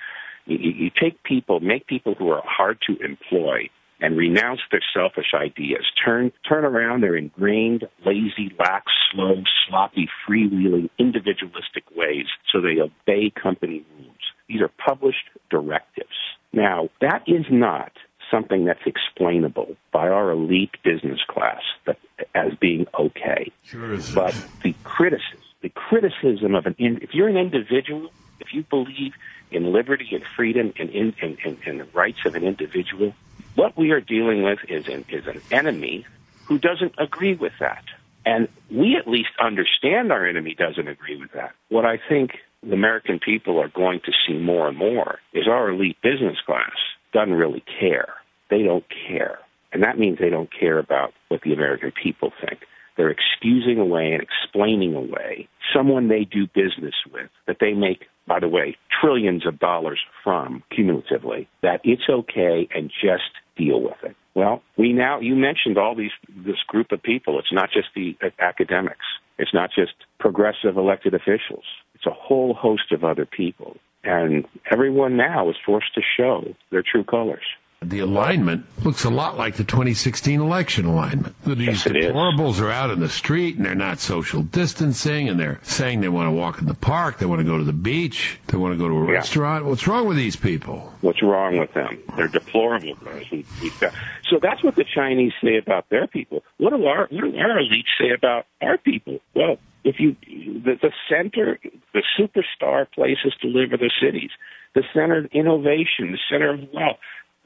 You, you take people, make people who are hard to employ, and renounce their selfish ideas. Turn turn around their ingrained, lazy, lax, slow, sloppy, freewheeling, individualistic ways so they obey company rules. These are published directives. Now, that is not something that's explainable by our elite business class that, as being okay. Sure is. But the criticism, the criticism of an, if you're an individual, if you believe in liberty and freedom and, in, and, and, and the rights of an individual, what we are dealing with is an, is an enemy who doesn't agree with that. And we at least understand our enemy doesn't agree with that. What I think the American people are going to see more and more is our elite business class doesn't really care. They don't care. And that means they don't care about what the American people think. They're excusing away and explaining away someone they do business with that they make, by the way, trillions of dollars from cumulatively, that it's okay and just deal with it. Well, we now, you mentioned all these, this group of people. It's not just the academics. It's not just progressive elected officials. It's a whole host of other people. And everyone now is forced to show their true colors. The alignment looks a lot like the 2016 election alignment. These Yes, deplorables are out in the street and they're not social distancing and they're saying they want to walk in the park, they want to go to the beach, they want to go to a Yeah. restaurant. What's wrong with these people? What's wrong with them? They're deplorable. guys. We- we've got- So that's what the Chinese say about their people. What do our what do our elites say about our people? Well, if you the, the center, the superstar places to live are the cities, the center of innovation, the center of wealth.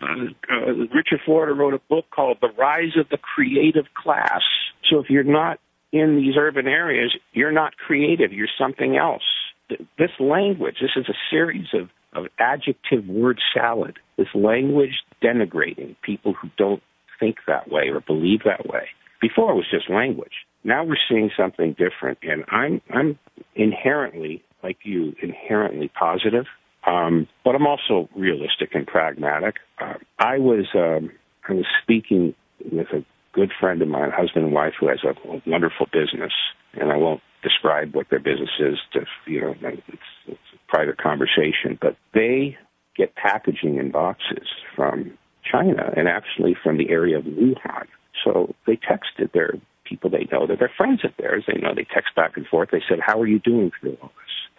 Uh, uh, Richard Florida wrote a book called "The Rise of the Creative Class." So if you're not in these urban areas, you're not creative. You're something else. This language, this is a series of, of adjective word salad. This language denigrating people who don't think that way or believe that way. Before it was just language. Now we're seeing something different, and I'm I'm inherently, like you, inherently positive. Um, but I'm also realistic and pragmatic. Uh, I was um, I was speaking with a good friend of mine, husband and wife, who has a, a wonderful business, and I won't describe what their business is. To you know, it's, it's a private conversation, but they get packaging in boxes from China and actually from the area of Wuhan. So they texted their people they know that they're friends of theirs. They know they text back and forth. They said, "How are you doing this?"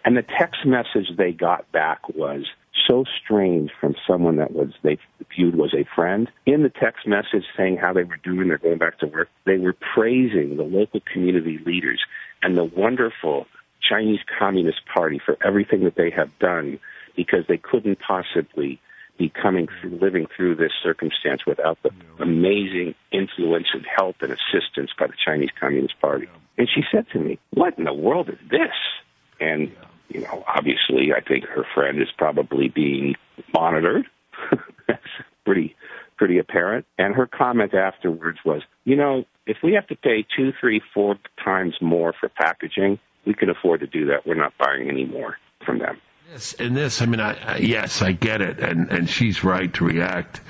And the text message they got back was so strange from someone that was they viewed was a friend. In the text message saying how they were doing, they're going back to work. They were praising the local community leaders and the wonderful Chinese Communist Party for everything that they have done because they couldn't possibly be coming through, living through this circumstance without the amazing influence and help and assistance by the Chinese Communist Party. And she said to me, "What in the world is this?" And you know, obviously, I think her friend is probably being monitored. That's pretty pretty apparent. And her comment afterwards was, "You know, if we have to pay two, three, four times more for packaging, we can afford to do that. We're not buying any more from them." This and this, I mean, I, I, yes, I get it, and and she's right to react,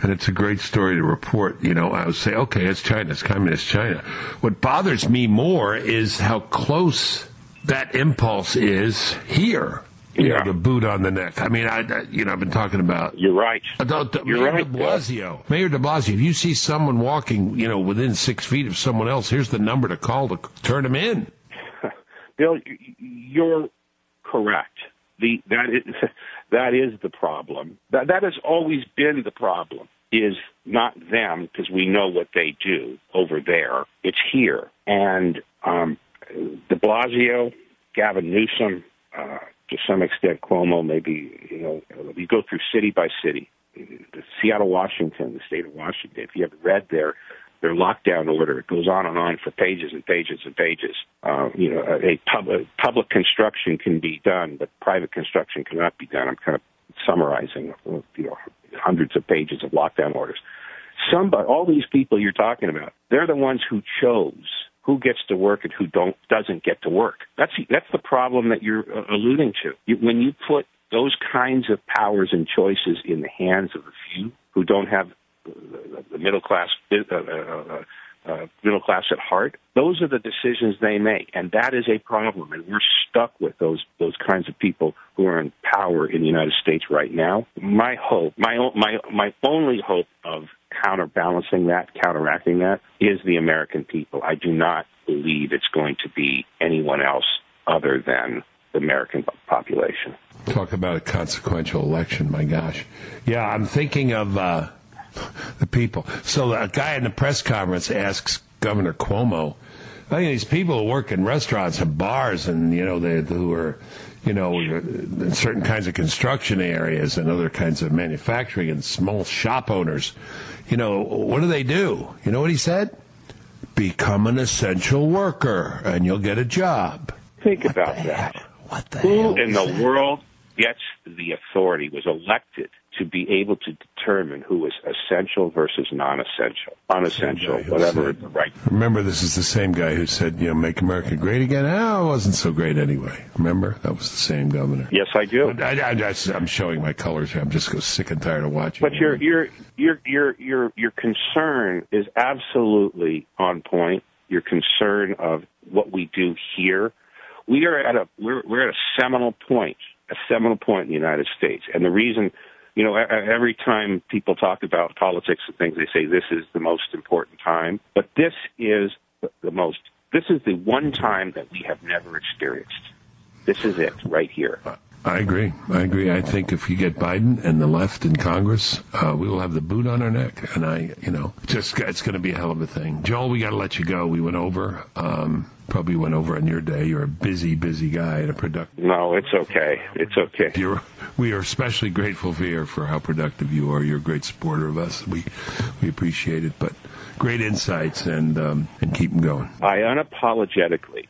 and it's a great story to report. You know, I would say, okay, it's China, it's communist China. What bothers me more is how close that impulse is here. You Yeah. know, the boot on the neck. I mean, I, I you know, I've been talking about You're right. The- You're Mayor right, de Blasio. Mayor de Blasio, if you see someone walking, you know, within six feet of someone else, here's the number to call to turn them in. Bill, you're correct. The that is that is the problem. That that has always been the problem. Is not them because we know what they do over there. It's here, and um, De Blasio, Gavin Newsom, uh, to some extent Cuomo. Maybe you know you go through city by city. Seattle, Washington, the state of Washington. If you have read their their lockdown order. It goes on and on for pages and pages and pages. Uh, you know, a public public construction can be done, but private construction cannot be done. I'm kind of summarizing, you know, hundreds of pages of lockdown orders. Somebody, all these people you're talking about, they're the ones who chose who gets to work and who don't doesn't get to work. That's that's the problem that you're uh, alluding to. You, when you put those kinds of powers and choices in the hands of a few who don't have the middle class uh, uh, uh, middle class at heart. Those are the decisions they make, and that is a problem. And we're stuck with those those kinds of people who are in power in the United States right now. My hope, my my my only hope of counterbalancing that, counteracting that, is the American people. I do not believe it's going to be anyone else other than the American population. Talk about a consequential election, my gosh. Yeah, I'm thinking of uh, the people. So a guy in the press conference asks Governor Cuomo, I think these people who work in restaurants and bars and, you know, they, who are, you know, uh, certain kinds of construction areas and other kinds of manufacturing and small shop owners, you know, what do they do? You know what he said? Become an essential worker and you'll get a job. Think about that. What the Who hell? in the that? world gets the authority, was elected to be able to determine who is essential versus non-essential, unessential, whatever said- right. Remember, this is the same guy who said, you know, make America great again. Oh, it wasn't so great anyway. Remember? That was the same governor. Yes, I do. I, am showing my colors here. I'm just so sick and tired of watching. But your your your your your your concern is absolutely on point. Your concern of what we do here, we are at a we're we're at a seminal point, a seminal point in the United States, and the reason. You know, every time people talk about politics and things, they say this is the most important time. But this is the most, this is the one time that we have never experienced. This is it, right here. I agree. I agree. I think if you get Biden and the left in Congress, uh, we will have the boot on our neck. And I, you know, just it's going to be a hell of a thing. Joel, we got to let you go. We went over. Um, probably went over on your day. You're a busy, busy guy and a productive. No, it's okay. It's okay. You're, we are especially grateful for you for how productive you are. You're a great supporter of us. We we appreciate it. But great insights and um, and keep them going. I unapologetically,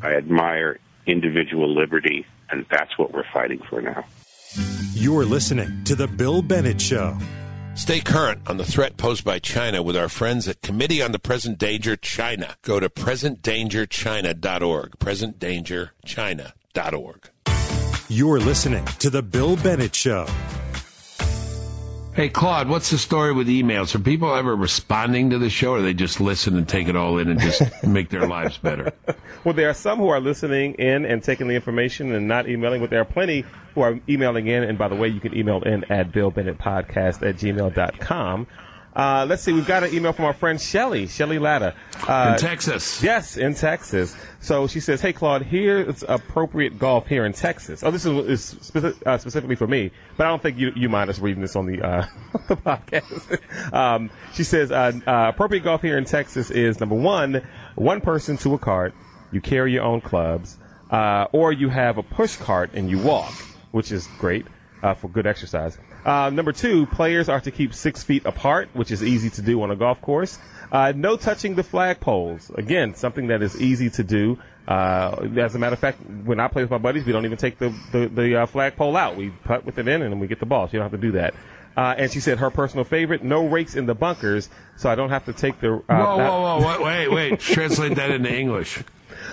I admire individual liberty, and that's what we're fighting for now. You're listening to The Bill Bennett Show. Stay current on the threat posed by China with our friends at Committee on the Present Danger China. Go to presentdangerchina.org. Presentdangerchina.org. You're listening to The Bill Bennett Show. Hey, Claude, what's the story with emails? Are people ever responding to the show, or they just listen and take it all in and just make their lives better? Well, there are some who are listening in and taking the information and not emailing, but there are plenty who are emailing in. And by the way, you can email in at billbennettpodcast at gmail.com. Uh, let's see, we've got an email from our friend Shelly, Shelly Latta. Uh, In Texas. Yes, in Texas. So she says, "Hey Claude, here's appropriate golf here in Texas." Oh, this is, is speci- uh, specifically for me, but I don't think you you mind us reading this on the uh, the podcast. um, she says, uh, uh, "Appropriate golf here in Texas is number one, one person to a cart. You carry your own clubs, uh, or you have a push cart and you walk, which is great uh, for good exercise." Uh, number two, players are to keep six feet apart, which is easy to do on a golf course. Uh, no touching the flagpoles. Again, something that is easy to do. Uh, as a matter of fact, when I play with my buddies, we don't even take the the, the uh, flagpole out. We putt with it in, and then we get the ball. So you don't have to do that. Uh, and she said her personal favorite: no rakes in the bunkers, so I don't have to take the. Uh, Whoa, whoa, whoa! Wait, wait, wait. Translate that into English.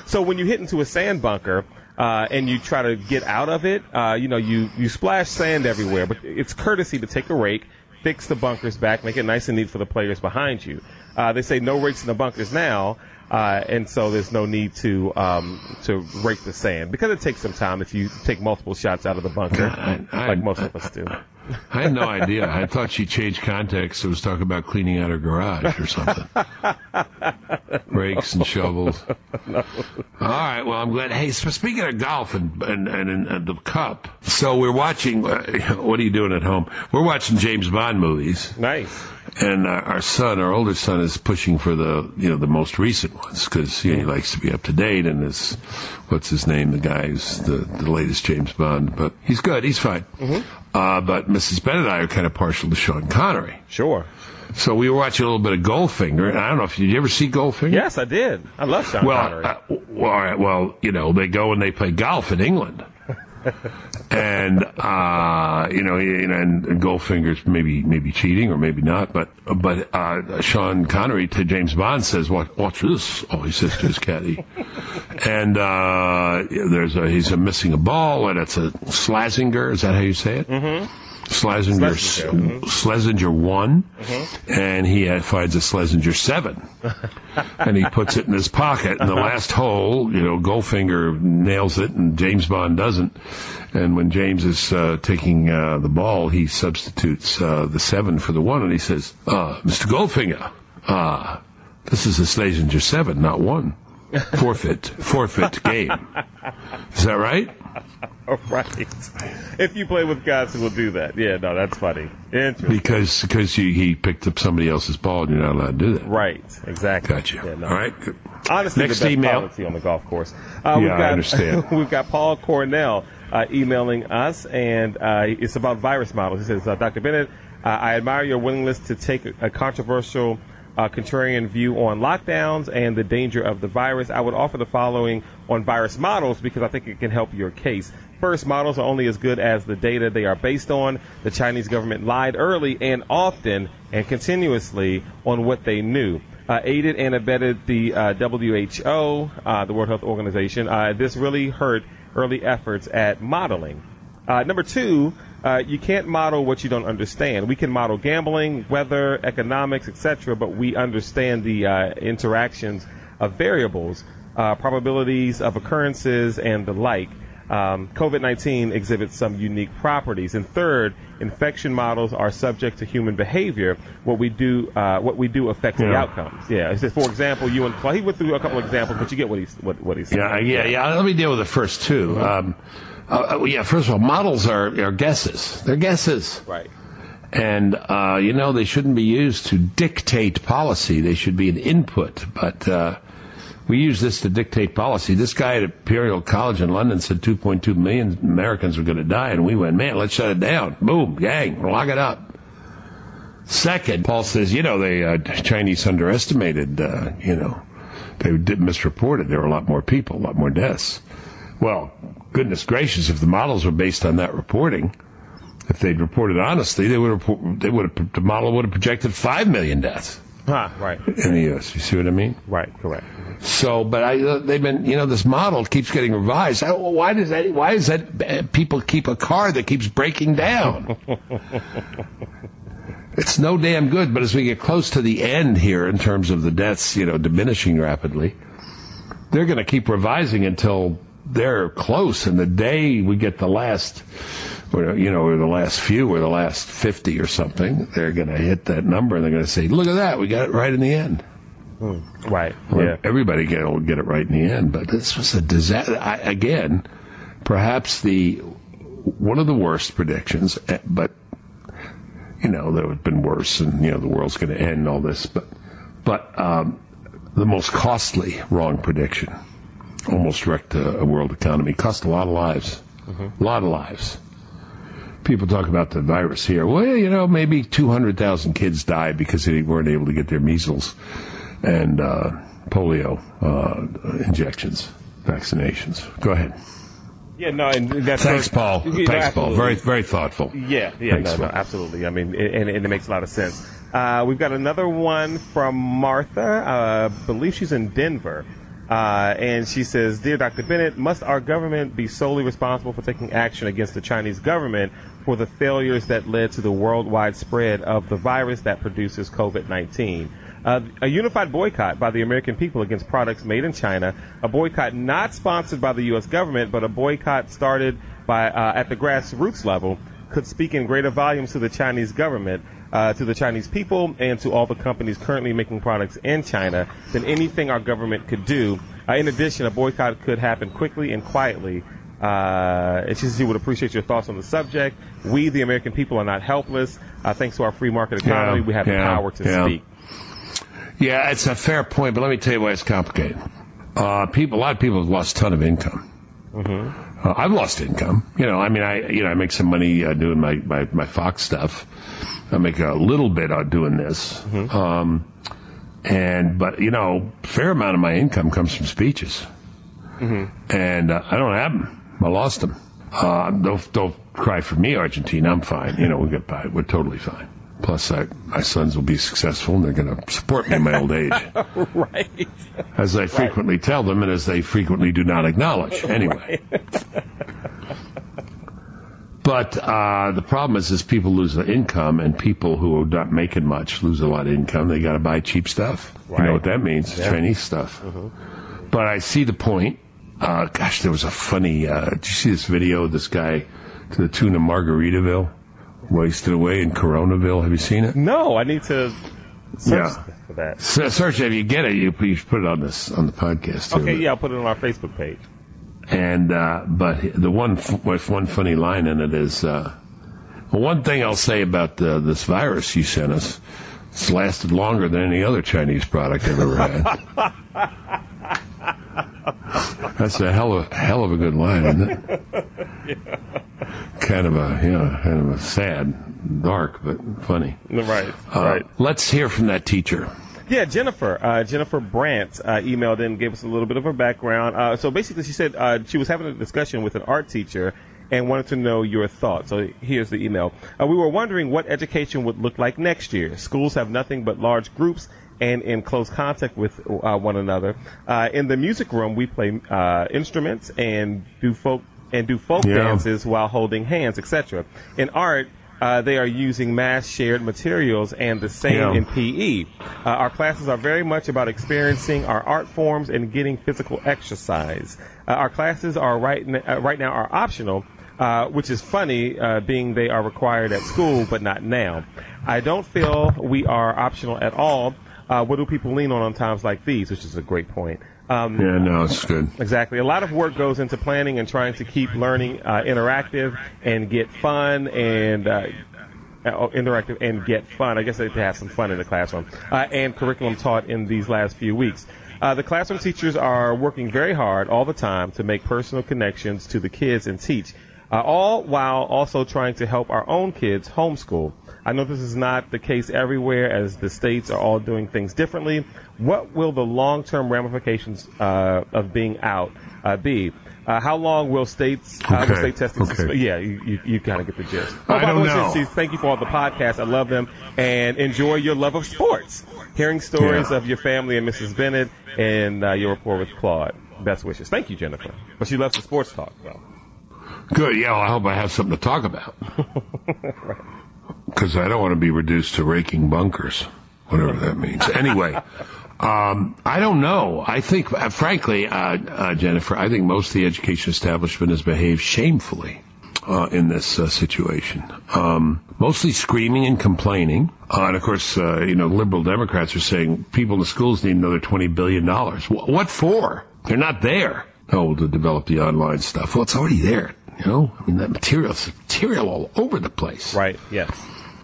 so when you hit into a sand bunker uh, and you try to get out of it, uh, you know you you splash sand everywhere. But it's courtesy to take a rake, fix the bunkers back, make it nice and neat for the players behind you. Uh, they say no rakes in the bunkers now. Uh, and so there's no need to um, to rake the sand because it takes some time if you take multiple shots out of the bunker, I- I- like most of us do. I had no idea. I thought she changed context. It was talking about cleaning out her garage or something. Rakes and shovels. All right. Well, I'm glad. Hey, so speaking of golf and and, and, and the cup, so we're watching. Uh, what are you doing at home? We're watching James Bond movies. Nice. And our son, our older son, is pushing for the you know the most recent ones because you know, he likes to be up to date. And this, what's his name? The guy who's the the latest James Bond, but he's good. He's fine. Uh, but Mrs. Bennett and I are kind of partial to Sean Connery. Sure. So we were watching a little bit of Goldfinger. And I don't know if did you ever see Goldfinger? Yes, I did. I love Sean Well, Connery. uh, well, all right, well, you know, they go and they play golf in England. And uh, you know, and, and Goldfinger's maybe maybe cheating or maybe not, but but uh, Sean Connery to James Bond says, "Watch, watch this." Oh, he says to his caddy, and uh, there's a he's a missing a ball, and it's a Slazenger. Is that how you say it? Mm-hmm. Schlesinger, Schlesinger, Schlesinger one, and he uh, finds a Schlesinger seven, and he puts it in his pocket. And the last hole, you know, Goldfinger nails it, and James Bond doesn't. And when James is uh, taking uh, the ball, he substitutes uh, the seven for the one, and he says, uh, "Mr. Goldfinger, uh, this is a Schlesinger seven, not one. Forfeit, forfeit game. Is that right?" right. If you play with guys who will do that, yeah, no, that's funny. Interesting. Because because he, he picked up somebody else's ball and you're not allowed to do that. Right, exactly. Gotcha. Yeah, no. All right. Good. Honestly, Next the best email. policy on the golf course. Uh, Yeah, we've I got, understand. we've got Paul Cornell uh, emailing us, and uh, it's about virus models. He says, uh, Dr. Bennett, uh, I admire your willingness to take a controversial uh, contrarian view on lockdowns and the danger of the virus. I would offer the following on virus models because I think it can help your case. First, models are only as good as the data they are based on. The Chinese government lied early and often and continuously on what they knew. Uh, aided and abetted the uh, WHO, uh, the World Health Organization. Uh, this really hurt early efforts at modeling. Uh, number two, uh, you can't model what you don't understand. We can model gambling, weather, economics, etc., but we understand the uh, interactions of variables, uh, probabilities of occurrences, and the like. Um, COVID 19 exhibits some unique properties. And third, infection models are subject to human behavior. What we do, uh, what we do affects the outcomes. Yeah. Just, for example, you and well, he went through a couple of examples, but you get what he's what, what he's saying. Yeah, yeah, yeah. Let me deal with the first two. Um, uh, uh, yeah, first of all, models are, are guesses. They're guesses. Right. And, uh, you know, they shouldn't be used to dictate policy. They should be an input. But uh, we use this to dictate policy. This guy at Imperial College in London said 2.2 million Americans were going to die. And we went, man, let's shut it down. Boom, gang, lock it up. Second, Paul says, you know, the uh, Chinese underestimated, uh, you know, they misreported. There were a lot more people, a lot more deaths. Well, goodness gracious, if the models were based on that reporting, if they'd reported honestly, they would have, they would have, the model would have projected 5 million deaths Huh, right. in the U.S. You see what I mean? Right. Correct. So, but I, uh, they've been, you know, this model keeps getting revised. I, why does that, why is that uh, people keep a car that keeps breaking down? it's no damn good, but as we get close to the end here in terms of the deaths, you know, diminishing rapidly, they're going to keep revising until they're close. And the day we get the last, you know, or the last few or the last 50 or something, they're going to hit that number and they're going to say, look at that, we got it right in the end. Right. Well, Yeah. Everybody get, will get it right in the end, but this was a disaster. I, again, perhaps the one of the worst predictions, eh, but you know there have been worse, and you know the world's going to end and all this, but but um, the most costly wrong prediction, almost wrecked a, a world economy, cost a lot of lives, a lot of lives. People talk about the virus here. Well, you know, maybe 200,000 kids died because they weren't able to get their measles and uh, polio uh, injections, vaccinations. Go ahead. Yeah, no, and that's Thanks, Paul. Yeah, no, Thanks, Paul. Very, very thoughtful. Yeah, yeah, Thanks, no, no, absolutely. I mean, it, and, and it makes a lot of sense. Uh, we've got another one from Martha. Uh, I believe she's in Denver. Uh, and she says, Dear Dr. Bennett, must our government be solely responsible for taking action against the Chinese government for the failures that led to the worldwide spread of the virus that produces COVID 19? Uh, a unified boycott by the American people against products made in China, a boycott not sponsored by the U.S. government, but a boycott started by uh, at the grassroots level, could speak in greater volumes to the Chinese government, uh, to the Chinese people, and to all the companies currently making products in China than anything our government could do. Uh, in addition, a boycott could happen quickly and quietly. Uh, and she says she would appreciate your thoughts on the subject. We, the American people, are not helpless. Uh, thanks to our free market economy, Yeah, we have the power to yeah. speak. Yeah, it's a fair point, but let me tell you why it's complicated. Uh, people, a lot of people have lost a ton of income. Uh, I've lost income. You know, I mean, I you know I make some money uh, doing my, my my Fox stuff. I make a little bit on doing this. Um, and but you know, fair amount of my income comes from speeches, and uh, I don't have them. I lost them. Uh, don't don't cry for me, Argentina. I'm fine. You know, we'll get by. We're totally fine. Plus, I, my sons will be successful, and they're going to support me in my old age right. as I frequently tell them and as they frequently do not acknowledge. Anyway. but uh, the problem is, is people lose their income, and people who are not making much lose a lot of income. They got to buy cheap stuff. You know what that means? Chinese stuff. But I see the point. Uh, gosh, there was a funny. Uh, did you see this video of this guy to the tune of Margaritaville, wasted away in Coronaville? Have you seen it? No, I need to search Yeah. for that. S- Search. If you get it, you, you should put it on this on the podcast. Too. Okay, yeah, I'll put it on our Facebook page. And uh, but the one with one funny line in it is uh, well, one thing I'll say about uh, this virus you sent us. It's lasted longer than any other Chinese product I've ever had. That's a hell of hell of a good line, isn't it? Kind of a yeah, kind of a sad, dark, but funny. Right, Uh, right. Let's hear from that teacher. Yeah, Jennifer. Uh, Jennifer Brandt uh, emailed in, gave us a little bit of her background. Uh, so basically, she said uh, she was having a discussion with an art teacher and wanted to know your thoughts. So here's the email. Uh, we were wondering what education would look like next year. Schools have nothing but large groups and in close contact with uh, one another. Uh, in the music room, we play uh, instruments and do folk and do folk Yeah. dances while holding hands, etc. In art. Uh, they are using mass shared materials and the same Yeah. in PE. Uh, our classes are very much about experiencing our art forms and getting physical exercise. Uh, our classes are right, n- uh, right now are optional, uh, which is funny, uh, being they are required at school, but not now. I don't feel we are optional at all. Uh, what do people lean on on times like these? Which is a great point. Um, Yeah, no, it's good. Exactly. A lot of work goes into planning and trying to keep learning uh, interactive and get fun and uh, uh, interactive and get fun. I guess they have some fun in the classroom uh, and curriculum taught in these last few weeks. Uh, the classroom teachers are working very hard all the time to make personal connections to the kids and teach, uh, all while also trying to help our own kids homeschool. I know this is not the case everywhere as the states are all doing things differently. What will the long-term ramifications uh, of being out uh, be? Uh, how long will states uh, will state testing? okay. suspe- yeah, you, you, you kind of get the gist. I Oh, the don't know. Thank you for all the podcasts. I love them and enjoy your love of sports. Hearing stories Yeah. of your family and Mrs. Bennett and uh, your rapport with Claude. Best wishes. Thank you, Jennifer. But she loves the sports talk, though. Good. Yeah, well, I hope I have something to talk about. Because I don't want to be reduced to raking bunkers, whatever that means. Anyway, um, I don't know. I think, uh, frankly, uh, uh, Jennifer, I think most of the education establishment has behaved shamefully. Uh, in this uh, situation, um, mostly screaming and complaining, uh, and of course, uh, you know, liberal Democrats are saying people in the schools need another twenty billion dollars. Wh- what for? They're not there. Oh, to develop the online stuff. Well, it's already there. You know, I mean, that material's material all over the place. Right, yes.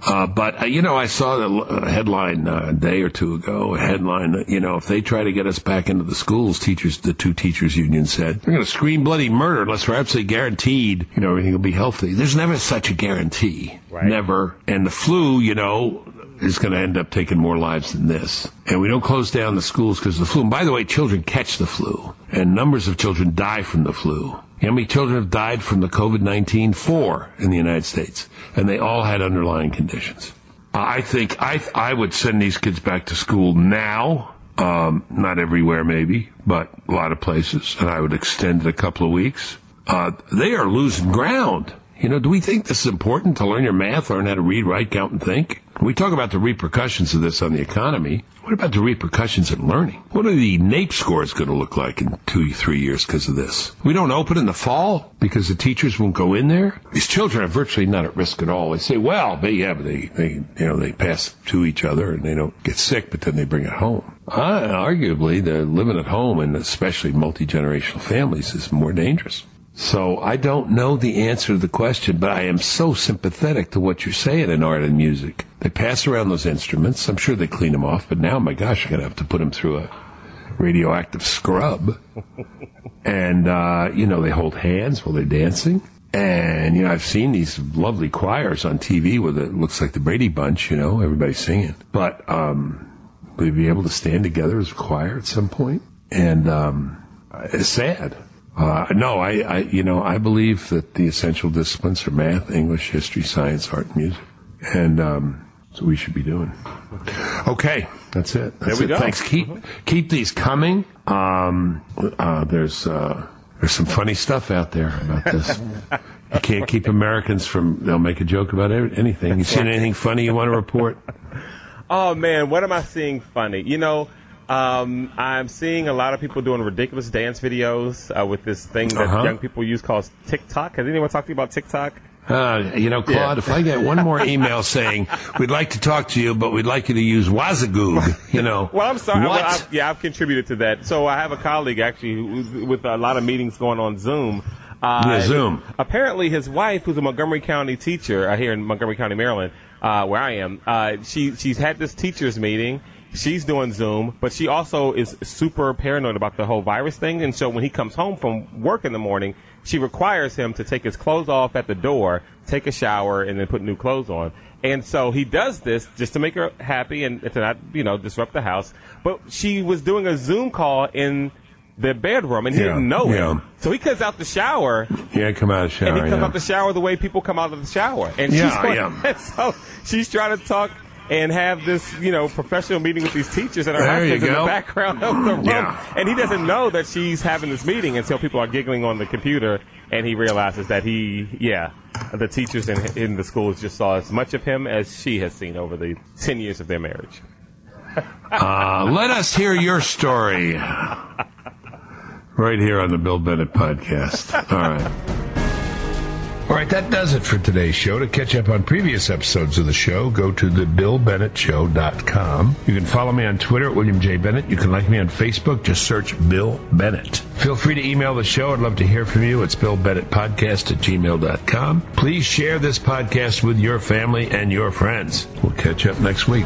Uh, but uh, you know, I saw the uh, headline uh, a day or two ago. A headline, that, you know, if they try to get us back into the schools, teachers, the two teachers union said, they're going to scream bloody murder unless we're absolutely guaranteed, you know, everything will be healthy. There's never such a guarantee, Right. never. And the flu, you know, is going to end up taking more lives than this. And we don't close down the schools because of the flu. And by the way, children catch the flu, and numbers of children die from the flu. How many children have died from the COVID-19? Four in the United States. And they all had underlying conditions. I think I, I would send these kids back to school now. Um, not everywhere, maybe, but a lot of places. And I would extend it a couple of weeks. Uh, they are losing ground. You know, do we think this is important to learn your math, learn how to read, write, count, and think? We talk about the repercussions of this on the economy. What about the repercussions in learning? What are the NAEP scores going to look like in two, three years because of this? We don't open in the fall because the teachers won't go in there. These children are virtually not at risk at all. They say, well, they, yeah, but they, they, you know, they pass to each other and they don't get sick, but then they bring it home. Uh, arguably, the living at home and especially multi-generational families is more dangerous. So I don't know the answer to the question, but I am so sympathetic to what you're saying in art and music. They pass around those instruments. I'm sure they clean them off, but now, my gosh, I'm going to have to put them through a radioactive scrub. and, uh, you know, they hold hands while they're dancing. And, you know, I've seen these lovely choirs on TV where it looks like the Brady Bunch, you know, everybody's singing. But, um, you be able to stand together as a choir at some point? And, um, it's sad. Uh, no, I, I, you know, I believe that the essential disciplines are math, English, history, science, art, and music. And, um, that's what we should be doing. Okay, that's it. That's we it. go. Thanks. Keep keep these coming. Um, uh, there's uh, there's some funny stuff out there about this. you can't keep Americans from. They'll make a joke about anything. You seen anything funny you want to report? Oh man, what am I seeing funny? You know, um, I'm seeing a lot of people doing ridiculous dance videos uh, with this thing that Uh-huh. young people use called TikTok. Has anyone talked to you about TikTok? Uh, you know, Claude, Yeah. if I get one more email saying we'd like to talk to you, but we'd like you to use Wazagoog, you know. Well, I'm sorry. What? Well, I've, yeah, I've contributed to that. So I have a colleague actually who, with a lot of meetings going on Zoom. Uh, Yeah, Zoom. Apparently, his wife, who's a Montgomery County teacher uh, here in Montgomery County, Maryland, uh, where I am, uh, she she's had this teachers meeting. She's doing Zoom, but she also is super paranoid about the whole virus thing. And so when he comes home from work in the morning, she requires him to take his clothes off at the door, take a shower, and then put new clothes on. And so he does this just to make her happy and to not, you know, disrupt the house. But she was doing a Zoom call in the bedroom and he Yeah, didn't know yeah. it. So he comes out the shower Yeah, come out of the shower. and he comes yeah. out the shower the way people come out of the shower. And Yeah, she's going, yeah. so she's trying to talk and have this, you know, professional meeting with these teachers and her There in the background of the room. Yeah. And he doesn't know that she's having this meeting until people are giggling on the computer and he realizes that he, yeah, the teachers in, in the schools just saw as much of him as she has seen over the 10 years of their marriage. Uh, let us hear your story. Right here on the Bill Bennett podcast. All right. All right, that does it for today's show. To catch up on previous episodes of the show, go to thebillbennettshow.com. You can follow me on Twitter at William J. Bennett. You can like me on Facebook. Just search Bill Bennett. Feel free to email the show. I'd love to hear from you. It's billbennettpodcast at gmail.com. Please share this podcast with your family and your friends. We'll catch up next week.